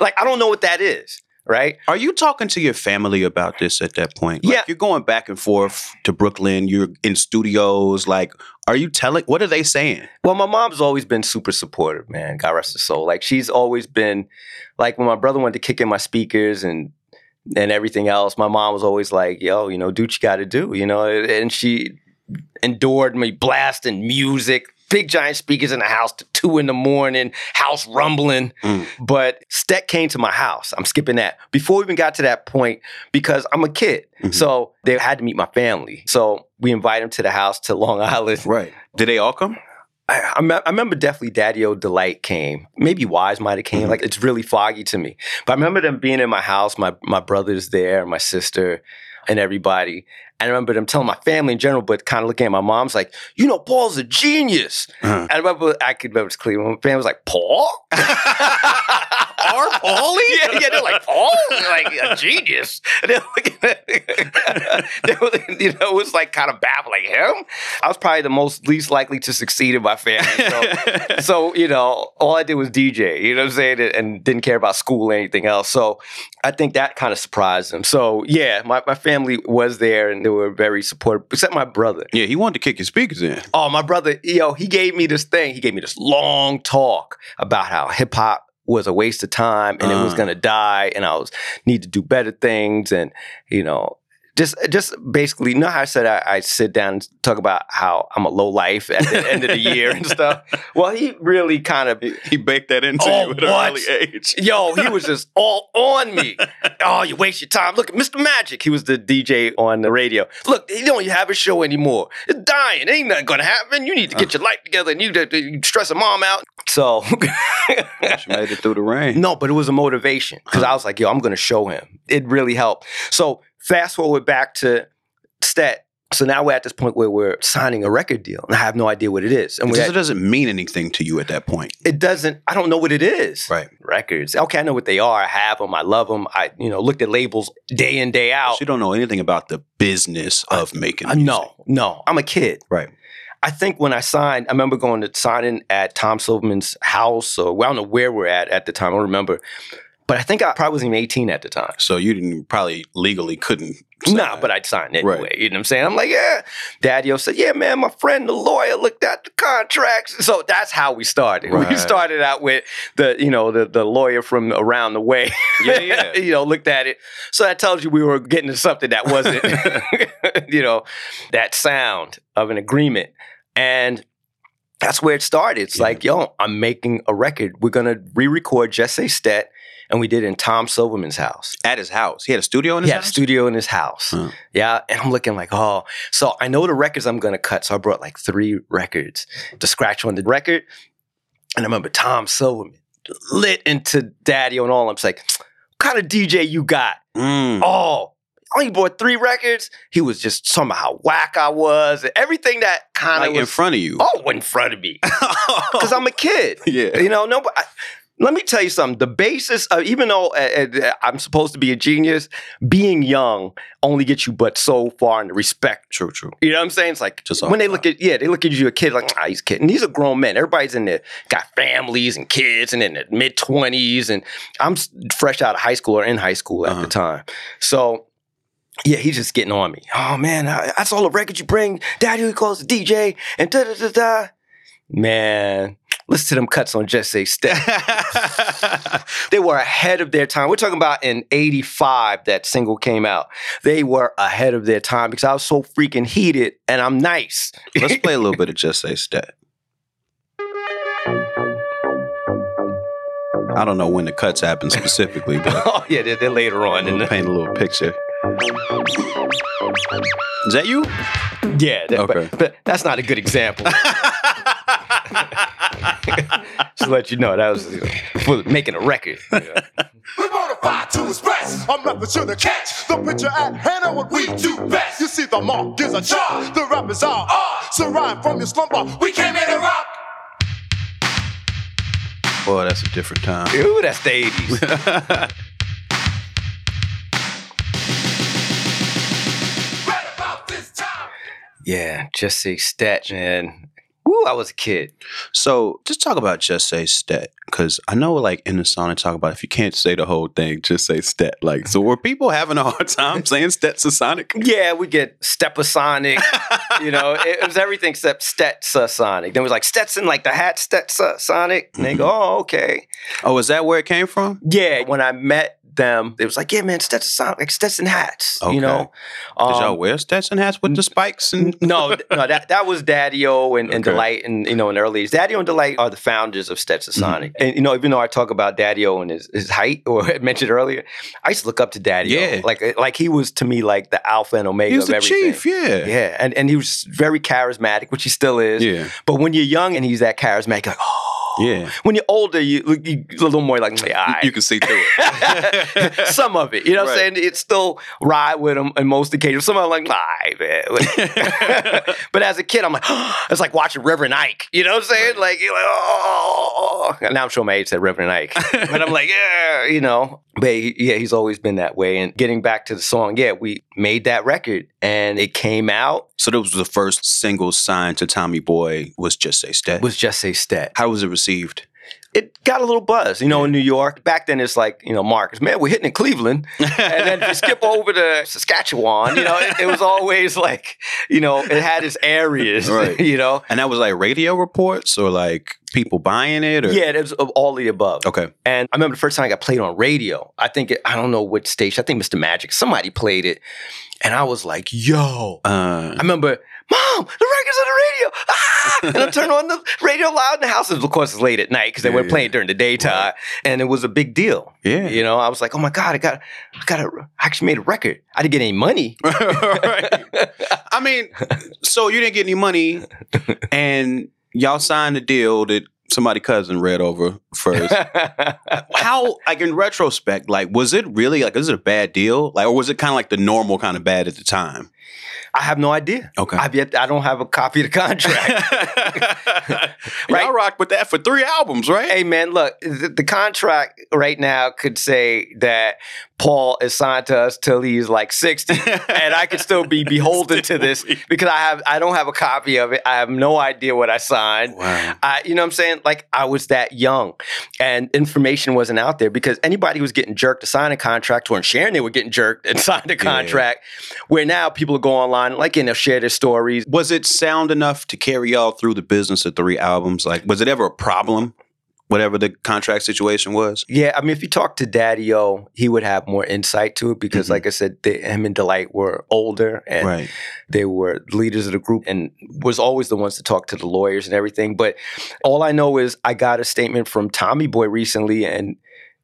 Like I don't know what that is. Right? Are you talking to your family about this at that point? Like, Yeah. You're going back and forth to Brooklyn. You're in studios. Like, are you telling? What are they saying? Well, my mom's always been super supportive, man. God rest her soul. Like she's always been like when my brother wanted to kick in my speakers and and everything else, my mom was always like, yo, you know, do what you gotta do, you know, and she endured me blasting music, big giant speakers in the house to two in the morning, house rumbling. Mm. But Stet came to my house. I'm skipping that. Before we even got to that point, because I'm a kid. Mhm. So they had to meet my family. So we invite him to the house to Long Island. Right. Did they all come? I, I, me- I remember definitely Daddy O Delite came. Maybe Wise might have came. Mhm. Like it's really foggy to me. But I remember them being in my house. My my brother's there, my sister, and everybody. And I remember them telling my family in general, but kind of looking at my mom's like, you know, Paul's a genius. Uh-huh. I remember I could remember this clearly. My family was like, Paul? Our Paulie? yeah, yeah, they're like, Paul? like a genius. And they're looking they were, you know, it was like kind of baffling him. I was probably the most least likely to succeed in my family. So so you know, all I did was DJ. You know what I'm saying, and, and didn't care about school or anything else. So I think that kind of surprised him. So yeah, my, my family was there and they were very supportive, except my brother. yeah, he wanted to kick his speakers in. Oh, my brother, yo, he gave me this thing. He gave me this long talk about how hip hop was a waste of time and it was Uh. gonna die, and I was need to do better things, and you know. Just, just basically, you know how I said I, I sit down and talk about how I'm a low life at the end of the year and stuff. Well, he really kind of He, he baked that into Oh, you at an what? early age. Yo, he was just all on me. Oh, you waste your time. Look at Mr. Magic. He was the DJ on the radio. Look, he don't have a show anymore. It's dying. Ain't nothing gonna happen. You need to get your life together and you, you stress a mom out. So She made it through the rain. no, but it was a motivation because I was like, yo, I'm gonna show him. It really helped. So fast forward back to Stet. So now we're at this point where we're signing a record deal, and I have no idea what it is. And It we're just at, doesn't mean anything to you at that point. it doesn't. I don't know what it is. Right. records. Okay, I know what they are. I have them. I love them. I, you know, looked at labels day in day out. She don't know anything about the business of making music. no, no. I'm a kid. Right. I think when I signed, I remember going to signing at Tom Silverman's house, or well, I don't know where we're at at the time. I don't remember. But I think I probably wasn't even 18 at the time. So you didn't probably legally couldn't. Nah, but I'd sign anyway. Right. You know what I'm saying? I'm like, yeah. Daddy yo, said, yeah, man, my friend, the lawyer, looked at the contracts. So that's how we started. We started out with the, you know, the, the lawyer from around the way. Yeah, yeah. you know, looked at it. So that tells you we were getting to something that wasn't, you know, that sound of an agreement. And that's where it started. It's Yeah. like, yo, I'm making a record. We're gonna re-record Say Stet, and we did it in Tom Silverman's house. at his house. He had a studio in his He had a house. studio in his house. Huh. Yeah. And I'm looking like, oh. So I know the records I'm gonna cut. So I brought like three records to scratch on the record. And I remember Tom Silverman lit into Daddy and all. I'm just like, what kind of DJ you got? Mm. Oh, I only bought three records. He was just talking about how whack I was. and Everything that kind like of in front of you. oh in front of me. Because I'm a kid. yeah. You know, no, but I, let me tell you something. The basis of, even though uh, uh, I'm supposed to be a genius, being young only gets you but so far in the respect. True, true. You know what I'm saying? It's like Just when they look at, yeah, they look at you a kid like, ah, he's a kid. And these are grown men. Everybody's in there, got families and kids and in the mid 20s. And I'm fresh out of high school or in high school at Uh-huh. the time. So, yeah, he's just getting on me. Oh, man, I, that's all the records you bring. Daddy, he calls the DJ and da da da da. Man, Listen to them cuts on Just Say Stet. they were ahead of their time. We're talking about in 85 that single came out. They were ahead of their time because I was so freaking heated and I'm nice. Let's play a little bit of Just Say Stet. I don't know when the cuts happen specifically, but oh, yeah, they're, they're later on. The, paint a little picture. Is that you? yeah, that- Okay. but, but that's not a good example. Just to let you know, that was you know, for making a record. you know. We bonafide to express a method to the catch. The picture at hand and what we do best. You see, the mark is a charge. The rappers are ours. So rhyme from your slumber. We came here to rock. Boy, that's a different time. Ooh, that's the 80s. Right about this time. Yeah, just say Stet, man. Woo, I was a kid. So just talk about just say Stet. Cause I know like in the song they talk about if you can't say the whole thing, just say Stet. Like, so were people having a hard time saying Stetsasonic? Yeah, we get Stepasonic. you know, it, it was everything except Stetsasonic. Then it was like Stetson, like the hat Stetsasonic. And they go, mm-hmm. oh, okay. Oh, is that where it came from? Yeah, when I met them, it was like, yeah, man, Stetsasonic, like Stetson hats. Okay. You know, Did Um, y'all wear Stetson hats with the spikes and no, no, that that was Daddy O and, and Okay. Delite, and you know, in the early days, Daddy O and Delite are the founders of Stetsasonic. Mm-hmm. And you know, even though I talk about Daddy O and his, his height, or I mentioned earlier, I used to look up to Daddy Yeah. Like like he was to me like the alpha and omega he was of the everything. chief, yeah. Yeah, and and he was very charismatic, which he still is. Yeah. But when you're young and he's that charismatic, you're like oh. Yeah. When you're older, you look you, a little more like, yeah, right. You can see through it. some of it. You know what I'm saying? It's still ride with them on most occasions. Some I'm like, nah, man. but as a kid, I'm like, it's like watching Reverend Ike. You know what I'm saying? Like, you're like, oh. And now I'm sure my age said Reverend Ike. but I'm like, yeah, you know. But yeah, he's always been that way. And getting back to the song, yeah, we made that record and it came out. so that was the first single signed to Tommy Boy was just say Stet. Was just a stat. How was it received? It got a little buzz, you know, in New York. Back then, it's like, you know, Marcus, man, we're hitting in Cleveland. and then if you skip over to Saskatchewan, you know, it, it was always like, you know, it had its areas, Right. you know. And that was like radio reports or like people buying it or Yeah, it was of all the above. Okay. And I remember the first time I got played on radio. I think, it, I don't know which station, I think Mr. Magic, somebody played it. And I was like, yo. Uh I remember, Mom, the record's on the radio. Ah! And I turned on the radio loud in the house. Of course, it's late at night because they Yeah, weren't yeah. playing during the daytime. And it was a big deal. yeah. You know, I was like, oh my God, I got, I got a, I actually made a record. I didn't get any money. right. I mean, so you didn't get any money and y'all signed a deal that somebody cousin read over first. How like in retrospect, like was it really like is it a bad deal? Like or was it kind of like the normal kind of bad at the time? I have no idea. Okay. I've yet, I don't have a copy of the contract. Right. Y'all rocked with that for three albums, right? hey man, look, the, the contract right now could say that Paul is signed to us till he's like 60. and I could still be beholden to this because I have, I don't have a copy of it. I have no idea what I signed. Wow. I, you know what I'm saying? Like I was that young and information wasn't out there because anybody who was getting jerked to sign a contract or sharing they were getting jerked and signed a contract where now people will go online like and they'll share their stories. Was it sound enough to carry y'all through the business of three albums? Like, was it ever a problem? Whatever the contract situation was. Yeah, I mean, if you talk to Daddy O, he would have more insight to it because, Mhm. like I said, they, him and Delite were older and Right. they were leaders of the group and was always the ones to talk to the lawyers and everything. But all I know is I got a statement from Tommy Boy recently, and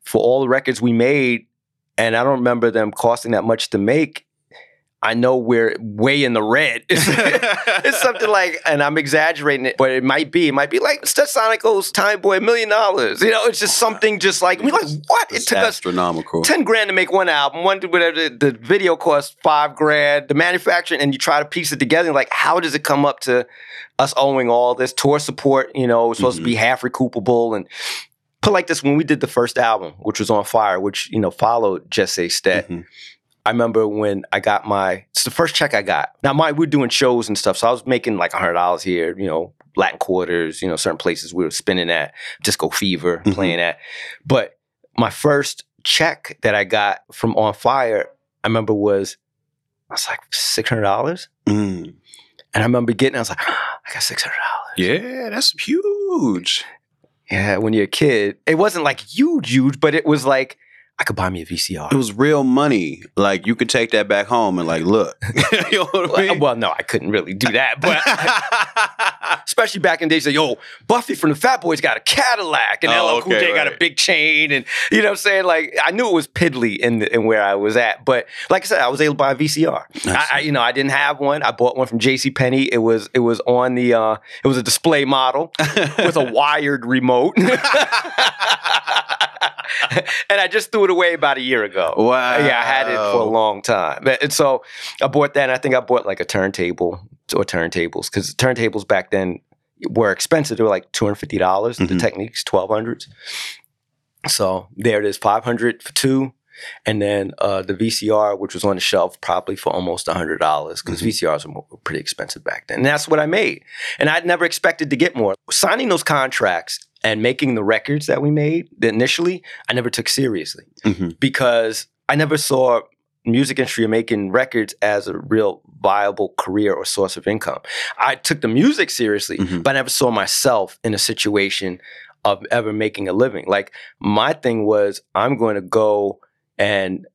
for all the records we made, and I don't remember them costing that much to make. I know we're way in the red. it's something like, and I'm exaggerating it, but it might be. It might be like Stetsonic Tommy Boy a million dollars. You know, it's just something just like we're like, what? It It's took us astronomical. ten grand to make one album. One whatever the, the video cost five grand. The manufacturing, and you try to piece it together. Like, how does it come up to us owing all this tour support? You know, it's supposed to be half recoupable and. Put like this when we did the first album, which was on fire, which you know followed Just Say Stet. Mhm. I remember when I got my it's the first check I got. Now my we're doing shows and stuff, so I was making like hundred dollars here, you know, Latin quarters, you know, certain places we were spinning at, Disco Fever, Mhm. playing at. But my first check that I got from On Fire, I remember was I was like six hundred dollars. Mm. And I remember getting, I was like, I got six hundred dollars. Yeah, that's huge. Yeah, when you're a kid, it wasn't like huge, huge, but it was like I could buy me a VCR. It was real money. Like you could take that back home and like look. you know what I well, mean? well, no, I couldn't really do that, but especially back in the days, like, yo, Buffy from the Fat Boys got a Cadillac, and Oh, LL Cool J got a big chain, and you know what I'm saying? Like, I knew it was piddly in, the, in where I was at, but like I said, I was able to buy a VCR. I, I, you know, I didn't have one. I bought one from J.C. Penney. It was it was on the uh, it was a display model with a wired remote. and I just threw it away about a year ago. Wow. Yeah, I had it for a long time. And so I bought that, and I think I bought like a turntable or turntables because turntables back then were expensive. They were like two hundred fifty dollars. The Mhm. Technics twelve hundreds. So there it is, five hundred for two, and then uh, the VCR, which was on the shelf, probably for almost hundred dollars because Mhm. VCRs were mo- pretty expensive back then. And that's what I made, and I'd never expected to get more. Signing those contracts and making the records that we made initially, I never took seriously Mhm. because I never saw music industry or making records as a real viable career or source of income. I took the music seriously, Mhm. but I never saw myself in a situation of ever making a living. Like my thing was I'm going to go and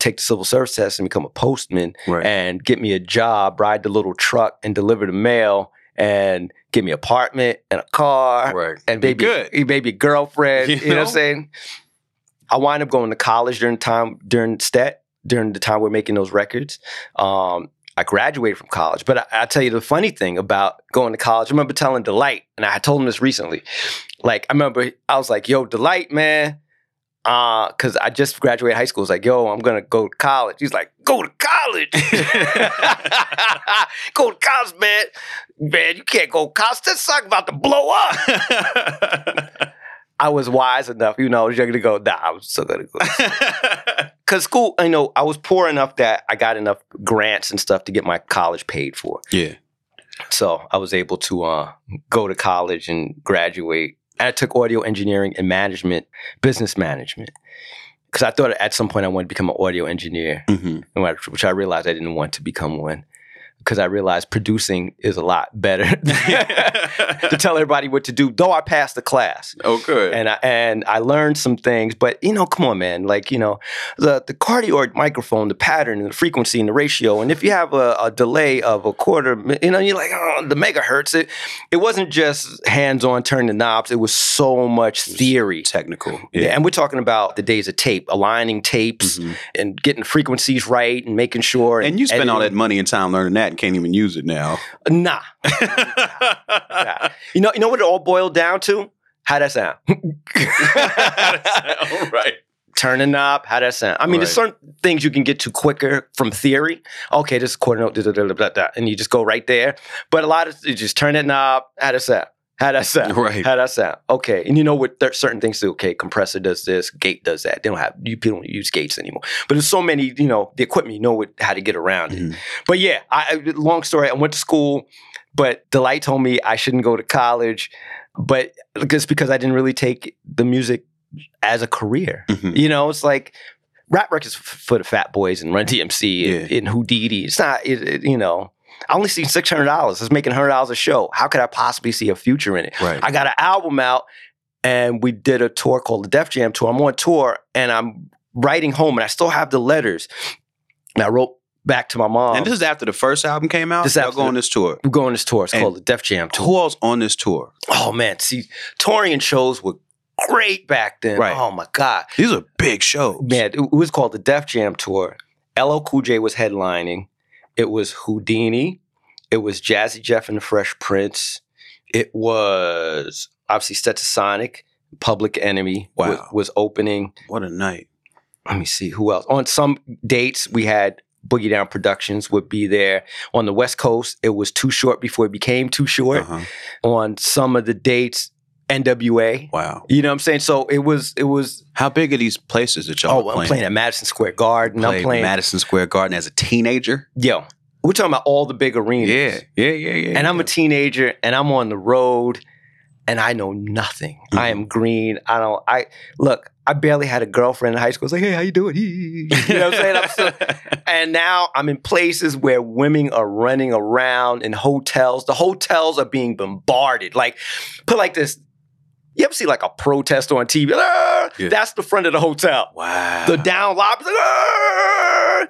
take the civil service test and become a postman Right. and get me a job, ride the little truck and deliver the mail and get me an apartment and a car right. and Be maybe good. maybe a girlfriend. You You, know? what? I'm saying? I wind up going to college during time during STET during the time we're making those records. Um, I graduated from college, but I, I tell you the funny thing about going to college. I remember telling Delite, and I told him this recently. Like I remember, I was like, "Yo, Delite, man." Uh, cause I just graduated high school. It's like, yo, I'm gonna go to college. He's like, go to college. go to college, man. Man, you can't go to college. That suck about to blow up. I was wise enough, you know, I was young to go, nah, I'm still gonna go. Cause school, you know, I was poor enough that I got enough grants and stuff to get my college paid for. yeah. So I was able to uh, go to college and graduate. And I took audio engineering and management, business management. Because I thought at some point I wanted to become an audio engineer, hmm which which I realized I didn't want to become one. Because I realized producing is a lot better to tell everybody what to do. Though I passed the class, oh, good. and I and I learned some things. But you know, come on, man. Like you know, the the cardioid microphone, the pattern, and the frequency, and the ratio. And if you have a, a delay of a quarter, you know, you're like, oh, the megahertz. It it wasn't just hands on turning the knobs. It was so much theory. Technical. Yeah. and we're talking about the days of tape, aligning tapes Mhm. and getting frequencies right and making sure. And you spend all that money and time learning that and can't even use it now. Nah, nah. You know, you know what it all boiled down to? How that sound? all right. turn a knob. How that sound? I mean, there's certain things you can get to quicker from theory. Okay, this quarter note, da, da, da, da, da, da, and you just go right there. But a lot of you just turn that knob. How that sound? How that sound? Right. How that sound? Okay, and you know what? There's certain things do. Okay, compressor does this, gate does that. They don't have you people don't use gates anymore. But there's so many. You know, the equipment. You know what how to get around it. Mhm. But yeah, I, long story. I went to school, but Delite told me I shouldn't go to college, but just because I didn't really take the music as a career. Mhm. You know, it's like rap records for the Fat Boys and Run DMC and, Yeah. and Whodini. It's not, it, it- you know. I only see six hundred dollars. It's making hundred dollars a show. How could I possibly see a future in it? Right. I got an album out, and we did a tour called the Def Jam tour. I'm on tour, and I'm writing home, and I still have the letters. And I wrote back to my mom. and this is after the first album came out. This Y'all after go on this tour. We're going on this tour. It's And- called the Def Jam tour. Who else on this tour? Oh man, see, touring and shows were great back then. Right. Oh my god, These are big shows. man, it, it was called the Def Jam tour. LL Cool J was headlining. It was Whodini. It was Jazzy Jeff and the Fresh Prince. It was obviously Stetsasonic. Public Enemy Wow. was opening. What a night. let me see who else. On some dates, we had Boogie Down Productions would be there. On the West Coast, it was Too Short before it became Too Short. Uh-huh. On some of the dates, NWA. Wow. You know what I'm saying? So it was it was How big are these places that y'all oh are I'm playing? playing at Madison Square Garden. I'm playing Madison Square Garden as a teenager. yo. We're talking about all the big arenas. Yeah, yeah, yeah, yeah. And I'm yeah. a teenager and I'm on the road and I know nothing. I Mm-hmm. am green. I don't I look, I barely had a girlfriend in high school. It's like, hey, how you doing? you know what I'm saying? I'm still, and now I'm in places where women are running around in hotels. The hotels are being bombarded. Like, put like this. You ever see like a protest on TV? "Ah!" Yeah. That's the front of the hotel. Wow. The down lobby. "Ah!"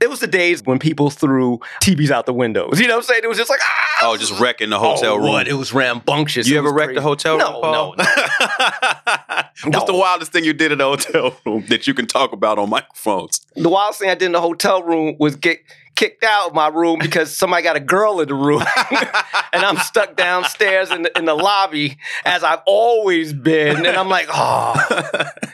It was the days when people threw TVs out the windows. You know what I'm saying? It was just like, ah! oh, just wrecking the hotel Oh, room. what? It was rambunctious. You It ever wrecked the crazy. hotel no, room? Paul? No, What's the wildest thing you did in the hotel room that you can talk about on microphones? The wildest thing I did in the hotel room was get kicked out of my room because somebody got a girl in the room. and I'm stuck downstairs in the, in the lobby as I've always been. And I'm like, oh.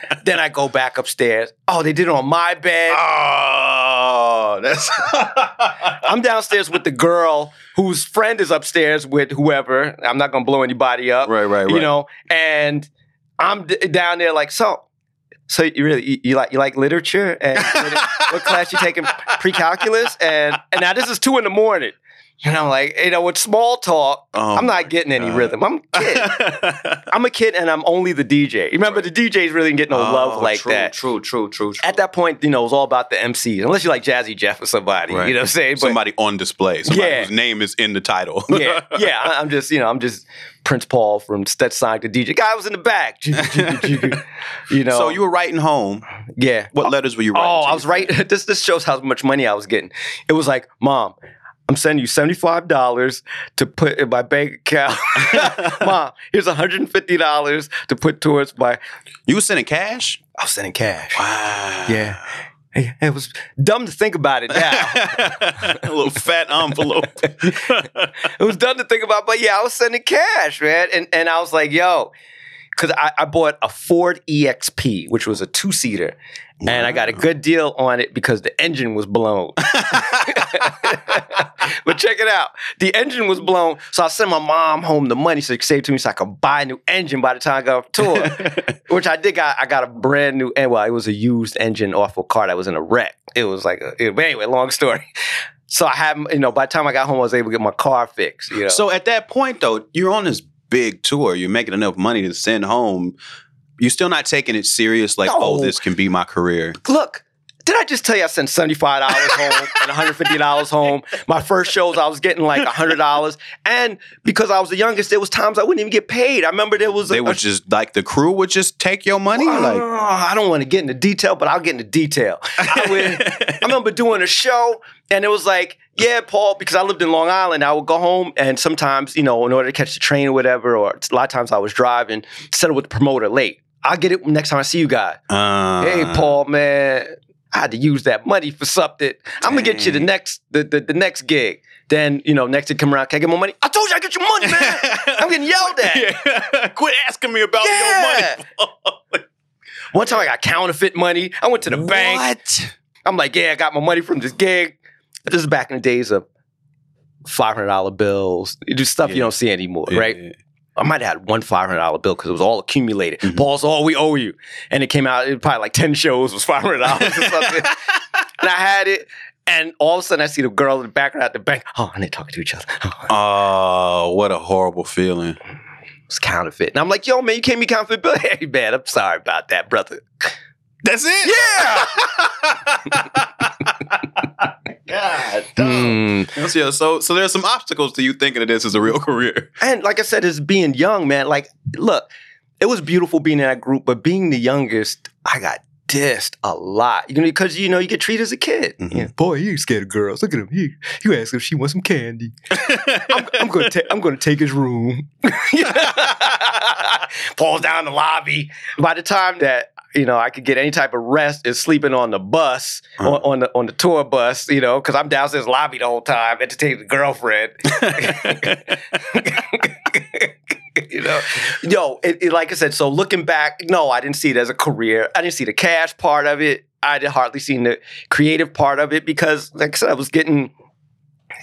then I go back upstairs. Oh, they did it on my bed. Oh, that's I'm downstairs with the girl whose friend is upstairs with whoever. I'm not gonna blow anybody up, right, right, right. you know. And I'm d- down there like, so, so you really you, you like you like literature and what, class you taking pre-calculus and and now this is two in the morning. And I'm like, you know, with small talk, Oh I'm not getting any God. rhythm. I'm a kid. I'm a kid and I'm only the DJ. Remember, the DJs really didn't get no oh, love Oh, like true, that. True, true, true, true. At that point, you know, it was all about the MCs, unless you're like Jazzy Jeff or somebody. Right. You know what I'm saying? But somebody on display, somebody Yeah. whose name is in the title. yeah, yeah. I- I'm just, you know, I'm just Prince Paul from Stetsonic, to DJ. Guy was in the back. you know. So you were writing home. yeah. What letters were you writing? Oh, I was writing. This this shows how much money I was getting. It was like, Mom, I'm sending you seventy five dollars to put in my bank account. Mom, here's 150 dollars to put towards my. You were sending cash? I was sending cash. Wow. Yeah. It was dumb to think about it now. a little fat envelope. it was dumb to think about, but yeah, I was sending cash, man. And and I was like, yo, because I, I bought a Ford EXP, which was a two seater, and I got a good deal on it because the engine was blown. but check it out, the engine was blown, so I sent my mom home the money so she could save to me so I could buy a new engine by the time I got off tour. which I did. Got I got a brand new, and well, it was a used engine off a car that was in a wreck. It was like, a, it- but anyway, long story. So I had, you know, by the time I got home, I was able to get my car fixed. You know, So at that point, though, you're on this big tour. You're making enough money to send home. You're still not taking it serious, like, oh, this can be my career. look. Did I just tell you I sent seventy five dollars home and one hundred fifty dollars home? My first shows I was getting like hundred dollars, and because I was the youngest, there was times I wouldn't even get paid. I remember there was a, They a would just like the crew would just take your money. Like, I don't want to get into detail, but I'll get into detail. I, would, I remember doing a show, and it was like, yeah, Paul, because I lived in Long Island, I would go home, and sometimes, you know, in order to catch the train or whatever, or a lot of times I was driving, settle with the promoter late. I'll get it next time I see you guys. uh, hey, Paul, man, I had to use that money for something. I'm gonna get you the next the, the, the next gig. Then, you know, next to come around, can I get more money? I told you I get your money, man. I'm getting yelled at. Yeah. Quit asking me about Yeah. your money. One time I got counterfeit money. I went to the bank. What? I'm like, yeah, I got my money from this gig. This is back in the days of five hundred dollar bills. You do stuff you don't see anymore, Yeah, right? I might have had one five hundred dollar bill because it was all accumulated. Mhm. Paul's all we owe you, and it came out. It probably like ten shows was five hundred dollars or something. and I had it, and all of a sudden I see the girl in the background at the bank. Oh, and they're talking to each other. Oh, Oh, what a horrible feeling. it's counterfeit. And I'm like, yo, man, you can't be counterfeit bill. Hey, man, I'm sorry about that, brother. That's it? Yeah. God Hmm. So, so, so there's some obstacles to you thinking of this as a real career. And like I said, it's being young, man, like, look, it was beautiful being in that group, but being the youngest, I got dissed a lot. You know, because you know, you get treated as a kid. Mhm. You know, Boy, you scared of girls. Look at him. You, you ask if she wants some candy. I'm, I'm gonna take I'm gonna take his room. Falls down the lobby. By the time that you know I could get any type of rest is sleeping on the bus Uh-huh. on, on the on the tour bus, you know, because I'm downstairs lobby the whole time entertaining the girlfriend. you know, yo, it, it- like I said. So looking back, no, I didn't see it as a career. I didn't see the cash part of it. I did hardly see the creative part of it because, like I said, I was getting,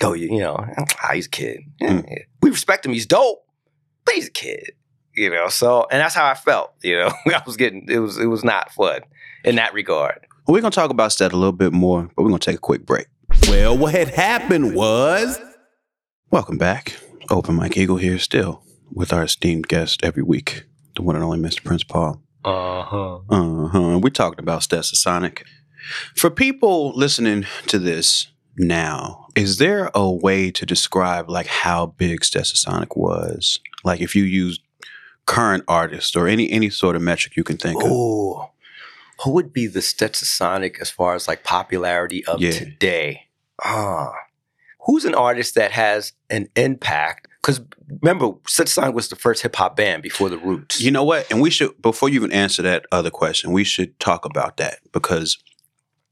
oh, you, you know, ah, he's a kid. Mm. We respect him. He's dope, but he's a kid. You know, so and that's how I felt. You know, I was getting it was it was not fun in that regard. We're going to talk about that a little bit more, but we're going to take a quick break. Well, what had happened was. Welcome back. Open Mike Eagle here still with our esteemed guest every week, the one and only Mr. Prince Paul. Uh huh. Uh-huh. We talked about Stetsasonic. For people listening to this now, is there a way to describe like how big Stetsasonic was? Like if you used current artist or any any sort of metric you can think of? Oh, who would be the Stetsasonic as far as like popularity of Yeah. today? Ah, who's an artist that has an impact? Because remember, Stetsasonic was the first hip hop band before the Roots. You know what? And we should before you even answer that other question, we should talk about that because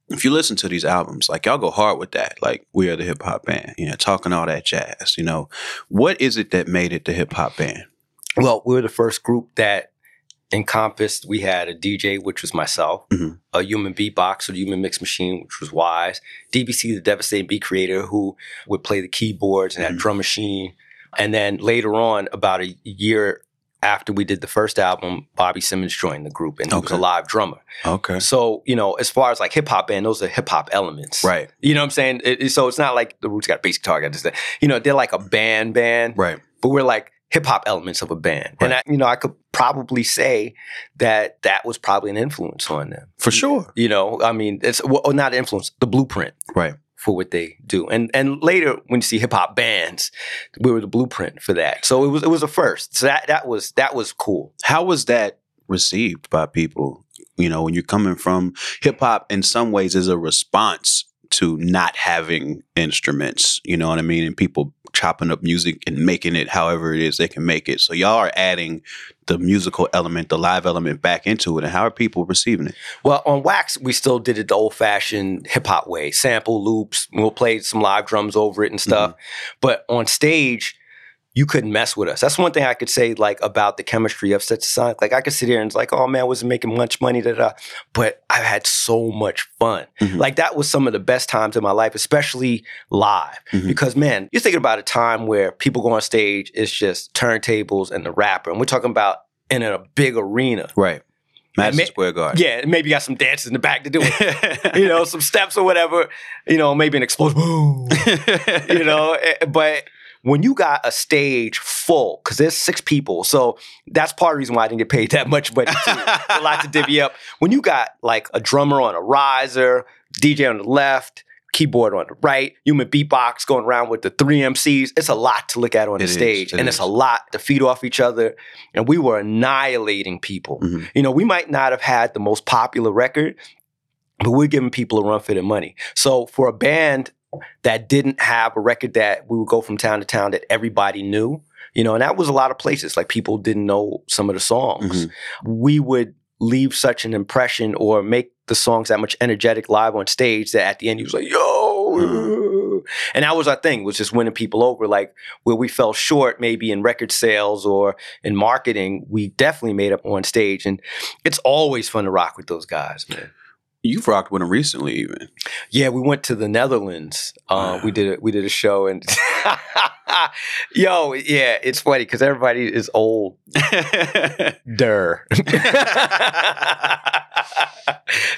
if you listen to these albums, like y'all go hard with that, like we are the hip hop band, you know, talking all that jazz. You know, what is it that made it the hip hop band? Well, we were the first group that encompassed. We had a DJ, which was myself, Mhm. a human beatbox or the human mix machine, which was Wise, DBC, the devastating beat creator, who would play the keyboards and had a Mhm. drum machine. And then later on, about a year after we did the first album, Bobby Simmons joined the group and he was a live drummer. Okay. So, you know, as far as like hip hop band, those are hip hop elements. Right. You know what I'm saying? It- so it's not like the Roots got a basic target. It's that, you know, they're like a band band Right. but we're like hip hop elements of a band. And I, you know, I could probably say that that was probably an influence on them. For sure. You know, I mean, it's well, oh, not an influence, the blueprint Right. for what they do. And and later when you see hip hop bands, we were the blueprint for that. So it was it was a first. So that that was that was cool. How was that received by people? You know, when you're coming from hip hop, in some ways, is a response to not having instruments. You know what I mean? And people chopping up music and making it however it is they can make it. So y'all are adding the musical element, the live element back into it. And how are people receiving it? Well, on Wax, we still did it the old fashioned hip hop way sample loops. We'll play some live drums over it and stuff. Mm-hmm. But on stage, you couldn't mess with us. That's one thing I could say, like about the chemistry of such a song. Like I could sit here and it's like, oh man, I wasn't making much money, da da. But I've had so much fun. Mhm. Like that was some of the best times in my life, especially live. Mhm. Because man, you're thinking about a time where people go on stage, it's just turntables and the rapper, and we're talking about in a big arena. Right. Madison ma- Square Garden. Yeah, maybe you got some dancers in the back to do it. you know, some steps or whatever. You know, maybe an explosion. Boom. you know, eh, but when you got a stage full, because there's six people, so that's part of the reason why I didn't get paid that much but a lot to divvy up. When you got like a drummer on a riser, DJ on the left, keyboard on the right, human beatbox going around with the three MCs, it's a lot to look at on It the is, stage, it and is. it's a lot to feed off each other. And we were annihilating people. Mhm. You know, we might not have had the most popular record, but we're giving people a run for their money. So for a band that didn't have a record that we would go from town to town that everybody knew, you know, and that was a lot of places. Like people didn't know some of the songs. Mhm. We would leave such an impression or make the songs that much energetic live on stage that at the end he was like, yo. And that was our thing, was just winning people over. Like where we fell short, maybe in record sales or in marketing, we definitely made up on stage. And it's always fun to rock with those guys, man. You've rocked with them recently, even. Yeah, we went to the Netherlands. Uh, we did a, we did a show, and yo, yeah, it's funny because everybody is old. Der.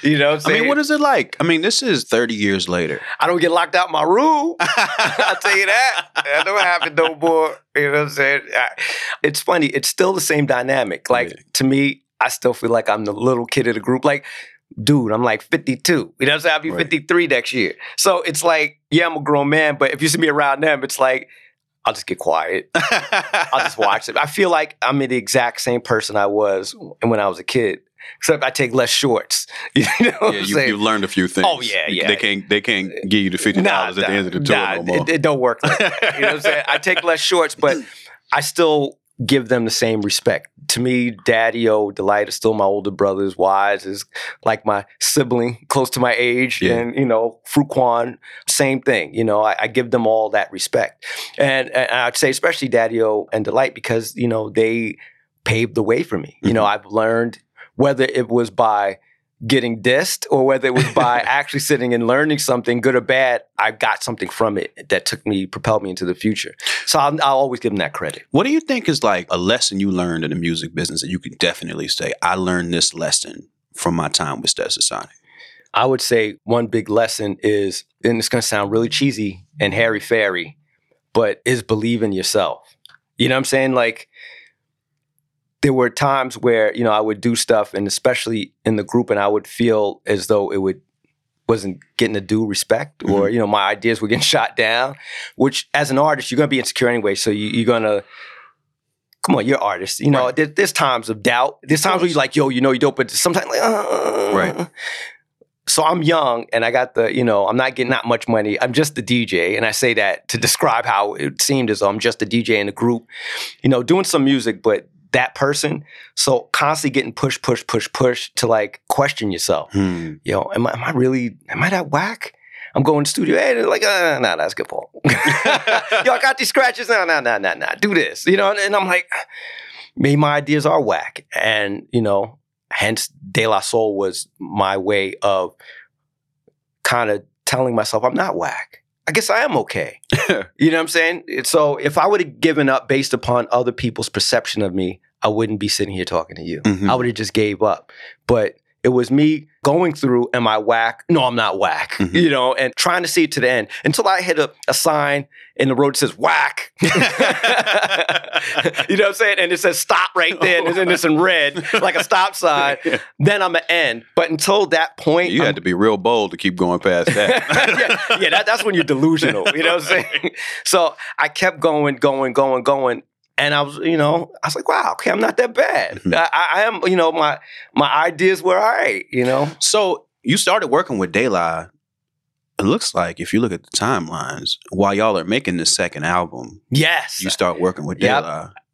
you know, what I'm I mean, what is it like? I mean, this is 30 years later. I don't get locked out my room. I'll tell you that. That don't happen no more. You know what I'm saying? It's funny. It's still the same dynamic. Like Yeah. to me, I still feel like I'm the little kid of the group. Like, dude, I'm like 52. You know what I'm saying? I'll be Right. 53 next year. So it's like, yeah, I'm a grown man, but if you see me around them, it's like, I'll just get quiet. I'll just watch it. I feel like I'm the exact same person I was when I was a kid, except I take less shorts. You know what yeah, I'm you, saying? you learned a few things. Oh, yeah, yeah. They can't they can't give you the fifty dollars at the end of the tour nah, no more. It, it don't work. Like. You know what I'm saying? I take less shorts, but I still give them the same respect. To me, Daddy O Delite is still my older brothers. Wise is like my sibling, close to my age, Yeah. and you know, Fruitkwan, same thing. You know, I, I give them all that respect, and, and I'd say especially Daddy O and Delite because you know they paved the way for me. You know, mm-hmm. I've learned whether it was by getting dissed or whether it was by actually sitting and learning something, good or bad, I got something from it that took me, propelled me into the future. So I'll, I'll always give them that credit. What do you think is like a lesson you learned in the music business that you can definitely say, I learned this lesson from my time with Stetsasonic? I would say one big lesson is, and it's going to sound really cheesy and hairy fairy, but is believe in yourself. You know what I'm saying? Like, there were times where you know I would do stuff, and especially in the group, and I would feel as though it would wasn't getting the due respect, or you know my ideas were getting shot down. Which, as an artist, you're gonna be insecure anyway, so you, you're gonna come on, you're artists. You know, Right. there, there's times of doubt. There's times where you're like, yo, you know, you dope, but sometimes like, uh, Right. So I'm young and I got the, you know, I'm not getting that much money. I'm just the DJ. And I say that to describe how it seemed as though I'm just a DJ in a group, you know, doing some music, but that person. So constantly getting push, push, push, push to like question yourself. Hmm. Yo, am I, am I really, am I that whack? I'm going to studio. Hey, they're like, uh, nah, that's good, Paul. Yo, I got these scratches. No, no, no, no, no. Do this. You know, and, and I'm like, maybe my ideas are whack. And, you know, hence De La Soul was my way of kind of telling myself I'm not whack. I guess I am okay. you know what I'm saying? So if I would have given up based upon other people's perception of me, I wouldn't be sitting here talking to you. Mhm. I would have just gave up. But it was me going through, am I whack? No, I'm not whack. Mhm. You know, and trying to see it to the end until I hit a, a sign in the road that says whack. you know what I'm saying? And it says stop right there. And then it's in red, like a stop sign. Then I'm going to end. But until that point, You I'm- had to be real bold to keep going past that. yeah, yeah that, that's when you're delusional. You know what I'm saying? So I kept going, going, going, going. And I was, you know, I was like, wow, okay, I'm not that bad. Mhm. I, I am, you know, my my ideas were all right, you know. So you started working with La. It looks like if you look at the timelines, while y'all are making this second album, Yes. you start working with Yep.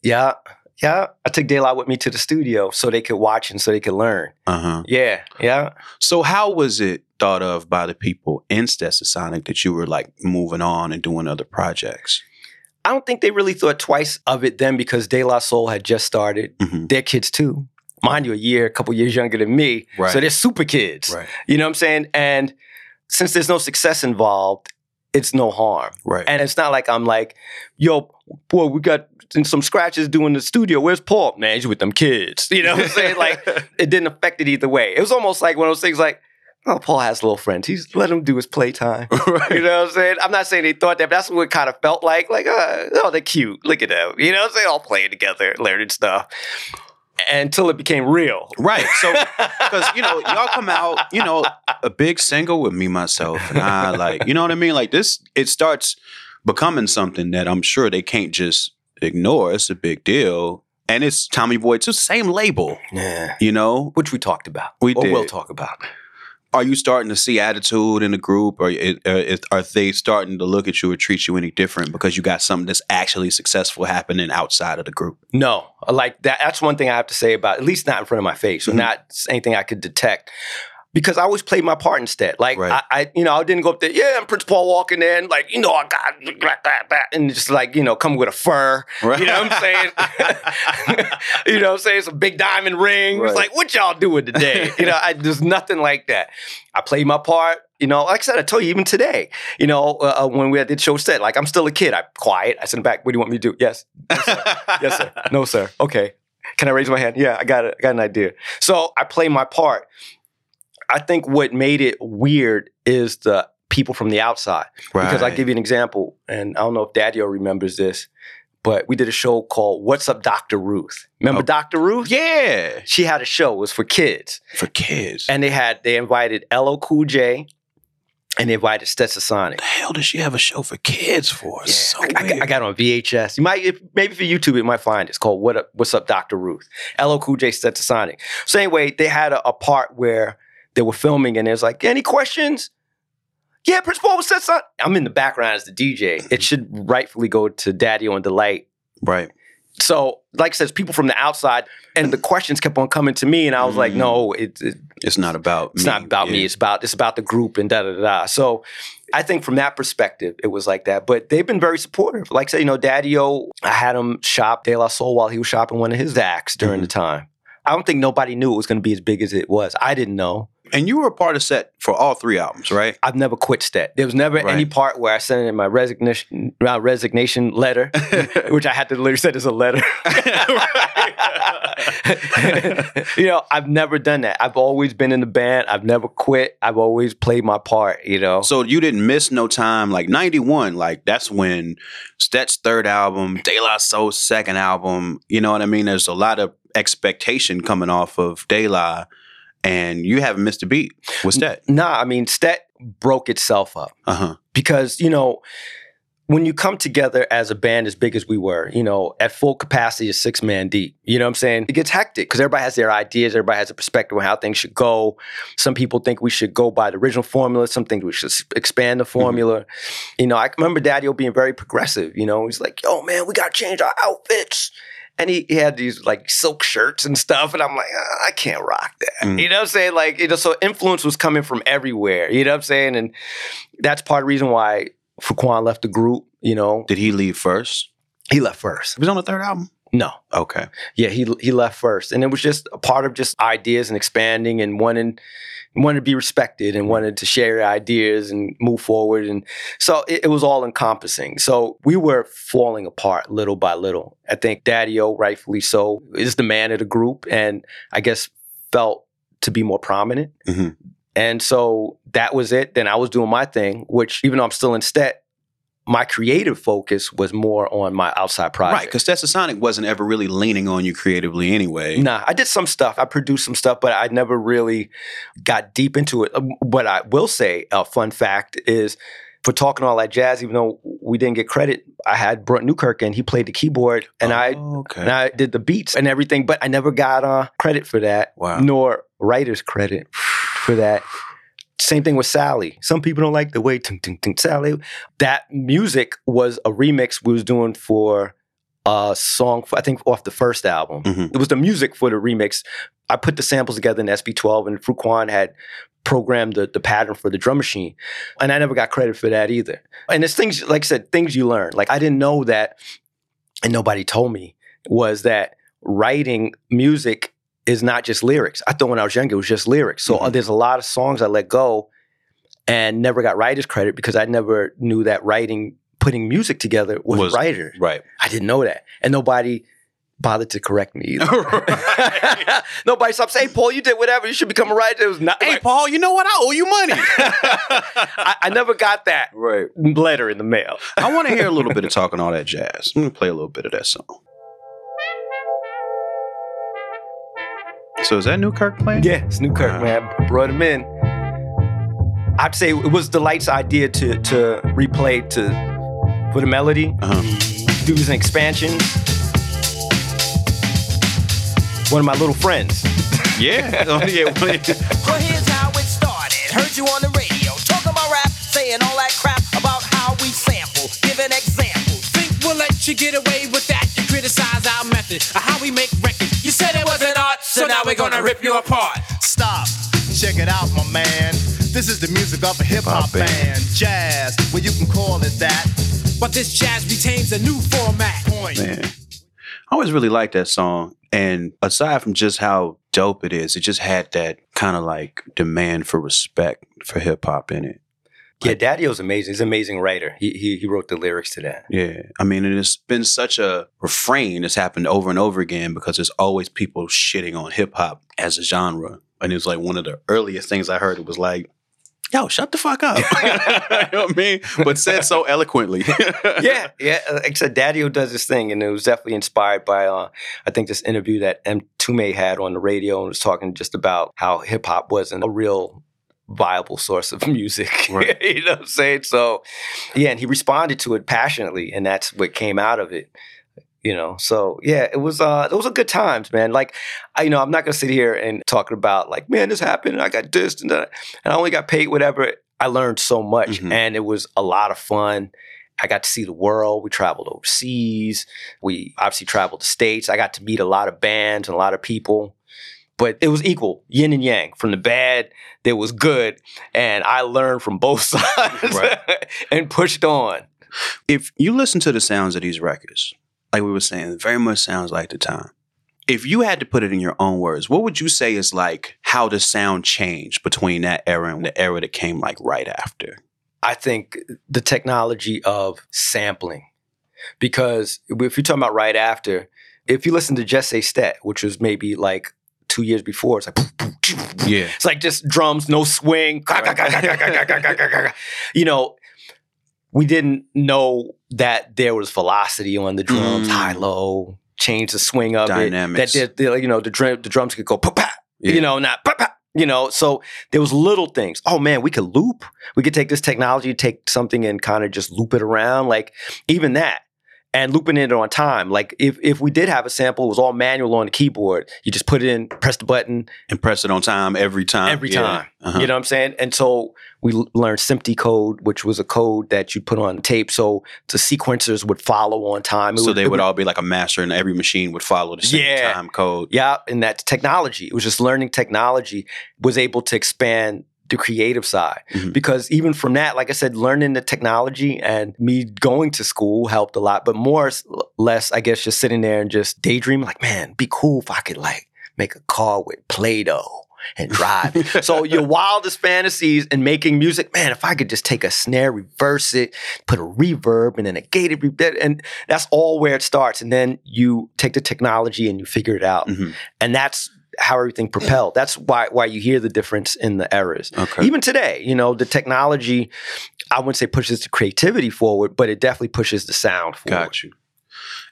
Yeah. Yeah. I took Daylight with me to the studio so they could watch and so they could learn. Uh huh. Yeah. Yeah. So how was it thought of by the people in Stetsasonic that you were like moving on and doing other projects? I don't think they really thought twice of it then because De La Soul had just started. Mhm. They're kids too. Mind you, a year, a couple years younger than me. Right. So they're super kids. Right. You know what I'm saying? And since there's no success involved, it's no harm. Right. And it's not like I'm like, yo, boy, we got some scratches doing the studio. Where's Paul? Man, he's with them kids. You know what I'm saying? Like, it didn't affect it either way. It was almost like one of those things like, oh, Paul has little friends. He's let him do his playtime. right. You know what I'm saying? I'm not saying they thought that, but that's what it kind of felt like. Like, uh, oh, they're cute. Look at them. You know what I'm saying? All playing together, learning stuff. Until it became real. Right. So because you know y'all come out you know a big single with me myself and i like you know what i mean like this it starts becoming something that i'm sure they can't just ignore it's a big deal and it's tommy boy It's the same label Yeah. you know Which we talked about. We or will talk about. Are you starting to see attitude in the group or it, uh, are they starting to look at you or treat you any different because you got something that's actually successful happening outside of the group No, like that. That's one thing I have to say about, at least not in front of my face, or Mhm. not anything I could detect. Because I always played my part instead. Like Right. I, I, you know, I didn't go up there. Yeah, I'm Prince Paul walking in. Like you know, I got blah, blah, blah, and just like you know, come with a fur. Right. You know what I'm saying? you know what I'm saying? Some big diamond ring. Right. It's like, what y'all doing today? you know, I, there's nothing like that. I played my part. You know, like I said, I told you even today. You know, uh, uh, when we had the show set, like I'm still a kid. I'm quiet. I sit in back. What do you want me to do? Yes, yes, sir. No, sir. Okay. Can I raise my hand? Yeah, I got it. I got an idea. So I play my part. I think what made it weird is the people from the outside. Because I Right. give you an example, and I don't know if Daddy remembers this, but we did a show called "What's Up, Dr. Ruth." Remember Oh. Dr. Ruth? yeah She had a show. It was for kids, for kids and they had they invited LL Cool J, and they invited Stetsasonic. the hell does she have a show for kids for? Yeah, so I, I. I got on VHS. You might if, maybe for YouTube you might find it. It's called "What Up, What's Up, Doctor Ruth." LL Cool J Stetsasonic. So anyway, they had a, a part where they were filming, and it was like, "Any questions?" Yeah, Prince Paul was something. I'm in the background as the DJ. It should rightfully go to Daddy on Delite. right. So, like I said, people from the outside, and the questions kept on coming to me, and I was like, Mm. "No, it, it, It's not about it's me. not about me. It's about it's about the group and da da da. So I think from that perspective, it was like that. But they've been very supportive. Like I said, you know, Daddy O, I had him shop De La Soul while he was shopping one of his acts during the time. I don't think nobody knew it was going to be as big as it was. I didn't know. And you were a part of set for all three albums, right? I've never quit Stet. There was never Right. any part where I sent in my resignation uh, resignation letter, which I had to literally send as a letter. you know, I've never done that. I've always been in the band. I've never quit. I've always played my part. You know. so you didn't miss no time. Like '91, like that's when Stet's third album, De La Soul's second album. You know what I mean? There's a lot of expectation coming off of De La, and you haven't missed a beat with Stet. Nah, I mean, Stet broke itself up Uh huh. because, you know, when you come together as a band as big as we were, you know, at full capacity is six man deep. You know what I'm saying? It gets hectic because everybody has their ideas, everybody has a perspective on how things should go. Some people think we should go by the original formula, some think we should expand the formula. You know, I remember Daddy being very progressive. You know, he's like, yo, man, we got to change our outfits. And he, he had these like silk shirts and stuff. And I'm like, "Ah, I can't rock that. Mm. You know what I'm saying? Like, you know, so influence was coming from everywhere. You know what I'm saying? And that's part of the reason why Fruitkwan left the group. You know, Did he leave first? he left first. He was on the third album. No, Okay. yeah, he he left first, and it was just a part of just ideas and expanding and wanting wanted to be respected and wanted to share ideas and move forward, and so it, it was all encompassing. So we were falling apart little by little. I think Daddy O, rightfully so, is the man of the group, and I guess felt to be more prominent. Mhm. And so that was it. Then I was doing my thing, which even though I'm still in stet, my creative focus was more on my outside project. Right, because Sonic wasn't ever really leaning on you creatively anyway. Nah, I did some stuff. I produced some stuff, but I never really got deep into it. Um, What I will say, a fun fact is for talking all that jazz, even though we didn't get credit, I had Brent Newkirk and he played the keyboard and I Oh, okay. and I did the beats and everything, but I never got uh, credit for that, Wow. nor writer's credit for that. Same thing with Sally. Some people don't like the way ting, ting, ting, Sally. That music was a remix we was doing for a song, I think off the first album. Mhm. It was the music for the remix. I put the samples together in SP12 and Fruitkwan had programmed the, the pattern for the drum machine. And I never got credit for that either. And it's things, like I said, things you learn. Like I didn't know that, and nobody told me, was that writing music is not just lyrics. I thought when I was younger it was just lyrics. So uh, Mhm. there's a lot of songs I let go and never got writer's credit because I never knew that writing, putting music together was, Was- writer. Right. I didn't know that. And nobody bothered to correct me either. nobody stopped saying, hey, Paul, you did whatever. You should become a writer. It was not. Hey, like- Paul, you know what? I owe you money. I, I never got that right. letter in the mail. I want to hear a little bit of talking all that jazz. I'm gonna play a little bit of that song. So is that Newkirk playing? Yeah, it's Newkirk, Wow. man. I brought him in. I'd say it was the Lights' idea to to replay to for the melody, Uh-huh. do an expansion. One of my little friends. Yeah. Oh, yeah. well, here's how it started. Heard you on the radio talking about rap, saying all that crap about how we sample. Give an Think we'll let you get away with that? You criticize our method, of how we make records. You said it wasn't art, so now we're gonna rip you apart. Stop. Check it out, my man. This is the music of a hip hop band. band. Jazz, well, you can call it that. But this jazz retains a new format. Point. Man. I always really liked that song. And aside from just how dope it is, it just had that kind of like demand for respect for hip hop in it. Yeah, Daddy O's amazing. He's an amazing writer. He, he he wrote the lyrics to that. Yeah. I mean, and it's been such a refrain that's happened over and over again because there's always people shitting on hip hop as a genre. And it was like one of the earliest things I heard. It was like, yo, shut the fuck up. you know what I mean? But said so eloquently. yeah, yeah. Like I said, Daddy O does this thing, and it was definitely inspired by, uh, I think, this interview that M. Tume had on the radio and was talking just about how hip hop wasn't a real viable source of music. Right. you know what I'm saying? So, yeah, and he responded to it passionately, and that's what came out of it. You know, so yeah, it was uh those are good times, man. Like I you know, I'm not gonna sit here and talking about like, man, this happened and I got this and that and I only got paid whatever. I learned so much Mhm. and it was a lot of fun. I got to see the world. We traveled overseas. We obviously traveled the states. I got to meet a lot of bands and a lot of people. But it was equal, yin and yang. From the bad, there was good, and I learned from both sides Right. and pushed on. if you listen to the sounds of these records, like we were saying, it very much sounds like the time. If you had to put it in your own words, what would you say is like how the sound changed between that era and the era that came like right after? I think the technology of sampling. Because if you're talking about right after, if you listen to Jesse Stet, which was maybe like two years before, it's like Yeah. it's like just drums, no swing. you know, we didn't know that there was velocity on the drums, Mm. high low, change the swing of Dynamics. it. That there, you know the drum, the drums could go Yeah. you know, not. You know, so there was little things. Oh man, we could loop. We could take this technology, take something and kind of just loop it around. Like even that. And looping it on time. Like if if we did have a sample, it was all manual on the keyboard. You just put it in, press the button, And press it on time every time. every Yeah. time. Uh-huh. You know what I'm saying? And so we learned SMPTE code, which was a code that you put on tape, so the sequencers would follow on time. It so would- they it would all be like a master, and every machine would follow the same Yeah. time code. yeah, and that technology. It was just learning technology was able to expand the creative side Mhm. because even from that, like I said, learning the technology and me going to school helped a lot. But more less, I guess, just sitting there and just daydreaming. Like, man, be cool if I could like make a car with Play-Doh and drive. so your wildest fantasies and making music, man, if I could just take a snare, reverse it, put a reverb and then a gated reverb, and that's all where it starts. And then you take the technology and you figure it out Mhm. and that's how everything propelled. That's why why you hear the difference in the errors. Okay. Even today, you know, the technology, I wouldn't say pushes the creativity forward, but it definitely pushes the sound forward. Got you.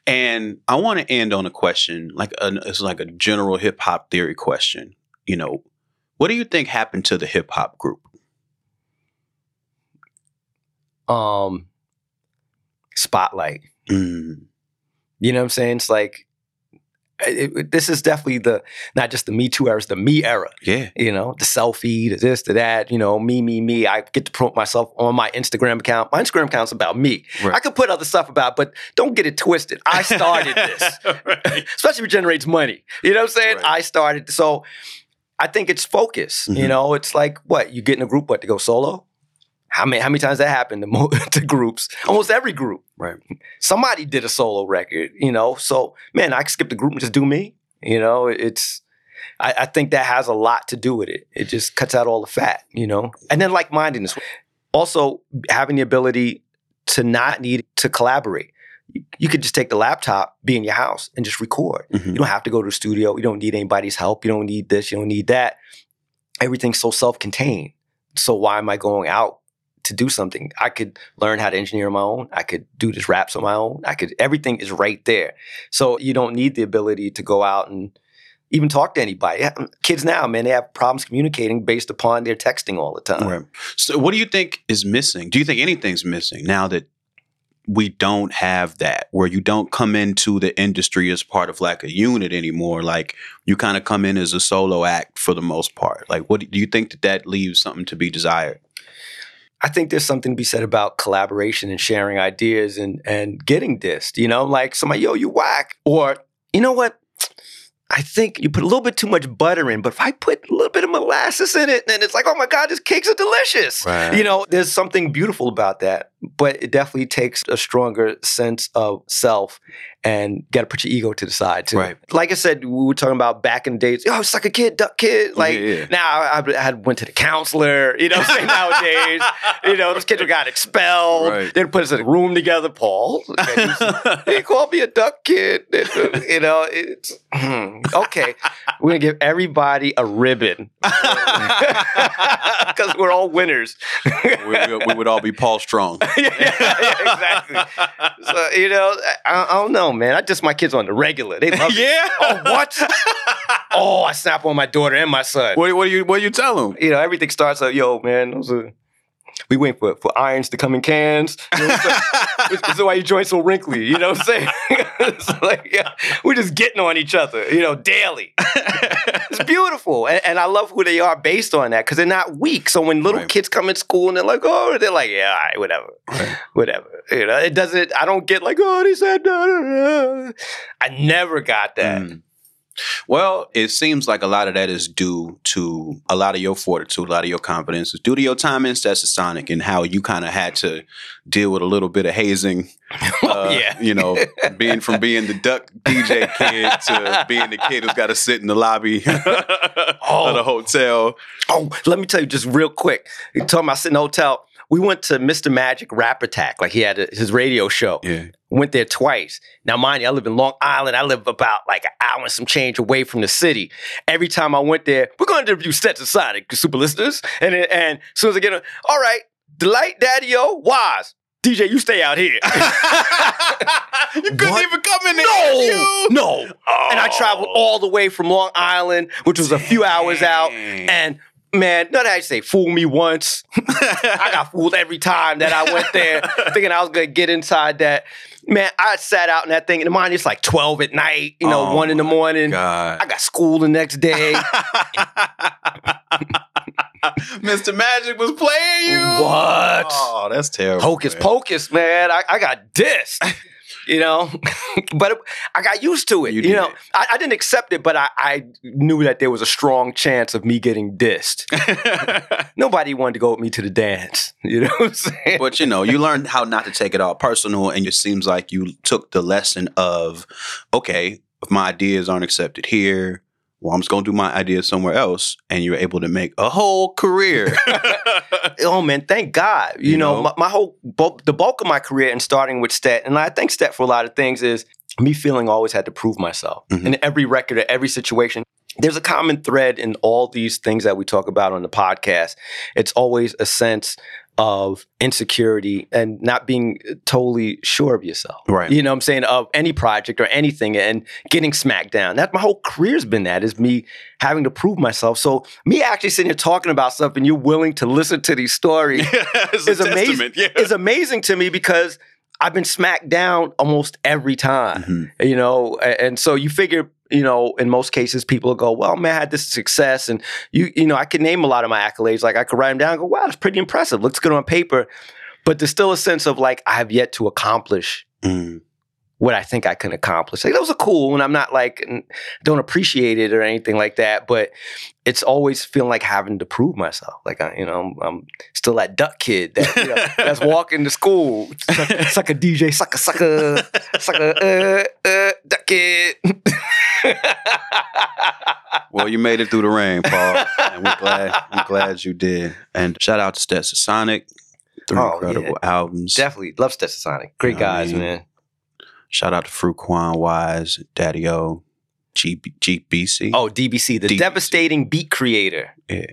And I want to end on a question, like a, it's like a general hip hop theory question. You know, what do you think happened to the hip hop group? Um, spotlight. Mm. You know what I'm saying? It's like it, it- this is definitely the not just the Me Too era, it's the me era. Yeah. You know, the selfie, the this, the that. You know, me, me, me. I get to promote myself on my Instagram account. My Instagram account's about me. Right. I could put other stuff about, but don't get it twisted. I started this. especially if it generates money. You know what I'm saying? Right. I started. So I think it's focus. You Mhm. know, it's like what you get in a group, what to go solo. How many how many times that happened to, mo- to groups? Almost every group. Right. Somebody did a solo record. You know, so man, I can skip the group and just do me. You know, it's. I, I think that has a lot to do with it. It just cuts out all the fat. You know, and then like mindedness. Also, having the ability to not need to collaborate. You- could just take the laptop, be in your house, and just record. Mhm. You don't have to go to the studio. You don't need anybody's help. You don't need this. You don't need that. Everything's so self-contained. So why am I going out to do something? I could learn how to engineer on my own. I could do this raps on my own. I could. Everything is right there. So you don't need the ability to go out and even talk to anybody. Mm, kids now, man, they have problems communicating based upon their texting all the time. Right. So, what do you think is missing? Do you think anything's missing now that we don't have that, where you don't come into the industry as part of like a unit anymore? Like you kind of come in as a solo act for the most part. Like, what do you think that that leaves something to be desired? I think there's something to be said about collaboration and sharing ideas and and getting dissed. You know, like somebody, yo, you whack. Or you know what? I think you put a little bit too much butter in, but if I put a little bit of molasses in it, then it's like, oh my God, these cakes are delicious. Right. You know, there's something beautiful about that, but it definitely takes a stronger sense of self and got to put your ego to the side too. Right. Like I said, we were talking about back in the days, oh, suck a kid, duck kid. Like Yeah, yeah. now I, I had went to the counselor, you know? Nowadays, you know, those kids got expelled. Right. They put us in a room together, Paul. They called me a duck kid. You know, it's hmm, okay. We're gonna give everybody a ribbon because we're all winners. we, we- we would all be Paul Strong. yeah, yeah, exactly. So you know, I, I don't know, man. I just my kids on the regular. They love it. yeah. Oh, what? oh, I snap on my daughter and my son. What, what do you What do you tell them? You know, everything starts out, yo, man. Those are, we wait for for irons to come in cans. You know what I'm saying? This is why your joint's so wrinkly. You know what I'm saying? it's like yeah, we're just getting on each other, you know, daily. it's beautiful, and, and I love who they are based on that because they're not weak. So when little Right. kids come in school and they're like, oh, they're like, yeah, all right, whatever, whatever. You know, it doesn't. I don't get like, oh, they said, da, da, da. I never got that. Mm. Well, it seems like a lot of that is due to a lot of your fortitude, a lot of your confidence. It's due to your time in Sonic and how you kind of had to deal with a little bit of hazing. Oh, Uh, yeah. You know, being from being the duck DJ kid to being the kid who's got to sit in the lobby of the hotel. Oh, let me tell you just real quick. You talking about sitting in the hotel. We went to Mr. Magic Rap Attack, like he had a, his radio show. Yeah. Went there twice. Now, mind you, I live in Long Island. I live about like an hour and some change away from the city. Every time I went there, we're going to interview Stetsasonic, super listeners. And and as soon as I get on, all right, Delite Daddy O, Wise. DJ, you stay out here. you couldn't What? even come in No, no. And I traveled oh. all the way from Long Island, which was a few hours out. And man, none I say fool me once. I got fooled every time that I went there, thinking I was gonna get inside that. Man, I sat out in that thing, and mine it's like twelve at night, you know, Oh one in the morning. God. I got school the next day. Mr. Magic was playing you. What? Oh, that's terrible. Hocus man. pocus, man. I, I got dissed. You know, but it- I got used to it. You You, know. I, I didn't accept it, but I, I knew that there was a strong chance of me getting dissed. Nobody wanted to go with me to the dance. You know what I'm saying? but you know, you learned how not to take it all personal, and it seems like you took the lesson of, okay, if my ideas aren't accepted here, well, I'm just gonna do my ideas somewhere else, and you're able to make a whole career. oh man, thank God. You, You know, know? My, my whole bulk, the bulk of my career and starting with Stet, and I thank Stet for a lot of things is me feeling I always had to prove myself Mhm. in every record, or every situation. There's a common thread in all these things that we talk about on the podcast. It's always a sense of insecurity and not being totally sure of yourself. Right. You know what I'm saying? Of any project or anything and getting smacked down. That my whole career's been that is me having to prove myself. So me actually sitting here talking about stuff and you're willing to listen to these stories is amazing. Yeah. Is amazing to me because I've been smacked down almost every time. Mhm. You know, and so you figure, you know, in most cases, people go, "Well, man, I had this success," and you, you know, I could name a lot of my accolades. Like I could write them down. Go, "Wow, that's pretty impressive. Looks good on paper," but there's still a sense of like I have yet to accomplish Mm. What I think I can accomplish. Like those are cool, and I'm not like don't appreciate it or anything like that. But it's always feeling like having to prove myself. Like I, you know, I'm, I'm still that duck kid that you know, that's walking to school, suck, suck a DJ, suck a sucker, sucker, uh, uh, duck kid. Well, you made it through the rain, Paul, and we're glad. I'm glad you did. And shout out to Stetsasonic, three Oh, incredible yeah. albums. Definitely love Stetsasonic. Great I guys, mean, man. Shout out to Fruitkwan Wise, Daddy O, G- GBC. Oh, DBC, the DBC. devastating beat creator. Yeah.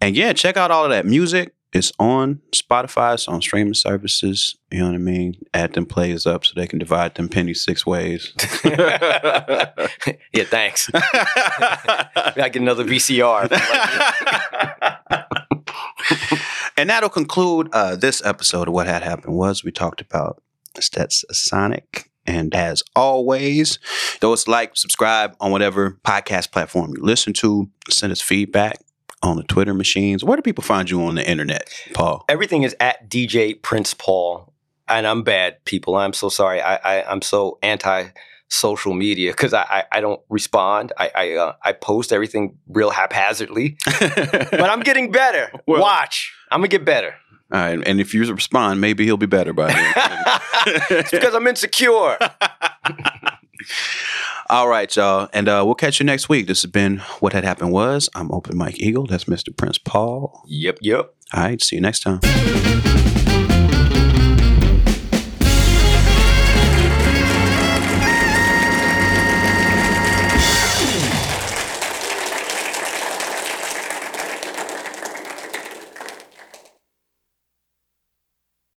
And yeah, check out all of that music. It's on Spotify, it's on streaming services. You know what I mean? Add them plays up so they can divide them pennies six ways. yeah, thanks. I get another VCR. and that'll conclude uh, this episode of What Had Happened Was. We talked about Sonic. And as always, those like, subscribe on whatever podcast platform you listen to. Send us feedback on the Twitter machines. Where do people find you on the internet, Paul? Everything is at DJ Prince Paul, and I'm bad, people. I'm so sorry. I, I I'm so anti social media because I, I I don't respond. I I, uh, I post everything real haphazardly, but I'm getting better. Well- Watch, I'm gonna get better. All right, and if you respond, maybe he'll be better by then. it's because I'm insecure. All right, y'all, and uh, we'll catch you next week. This has been what had happened was. I'm Open Mike Eagle. That's Mr. Prince Paul. yep, yep. All right, see you next time.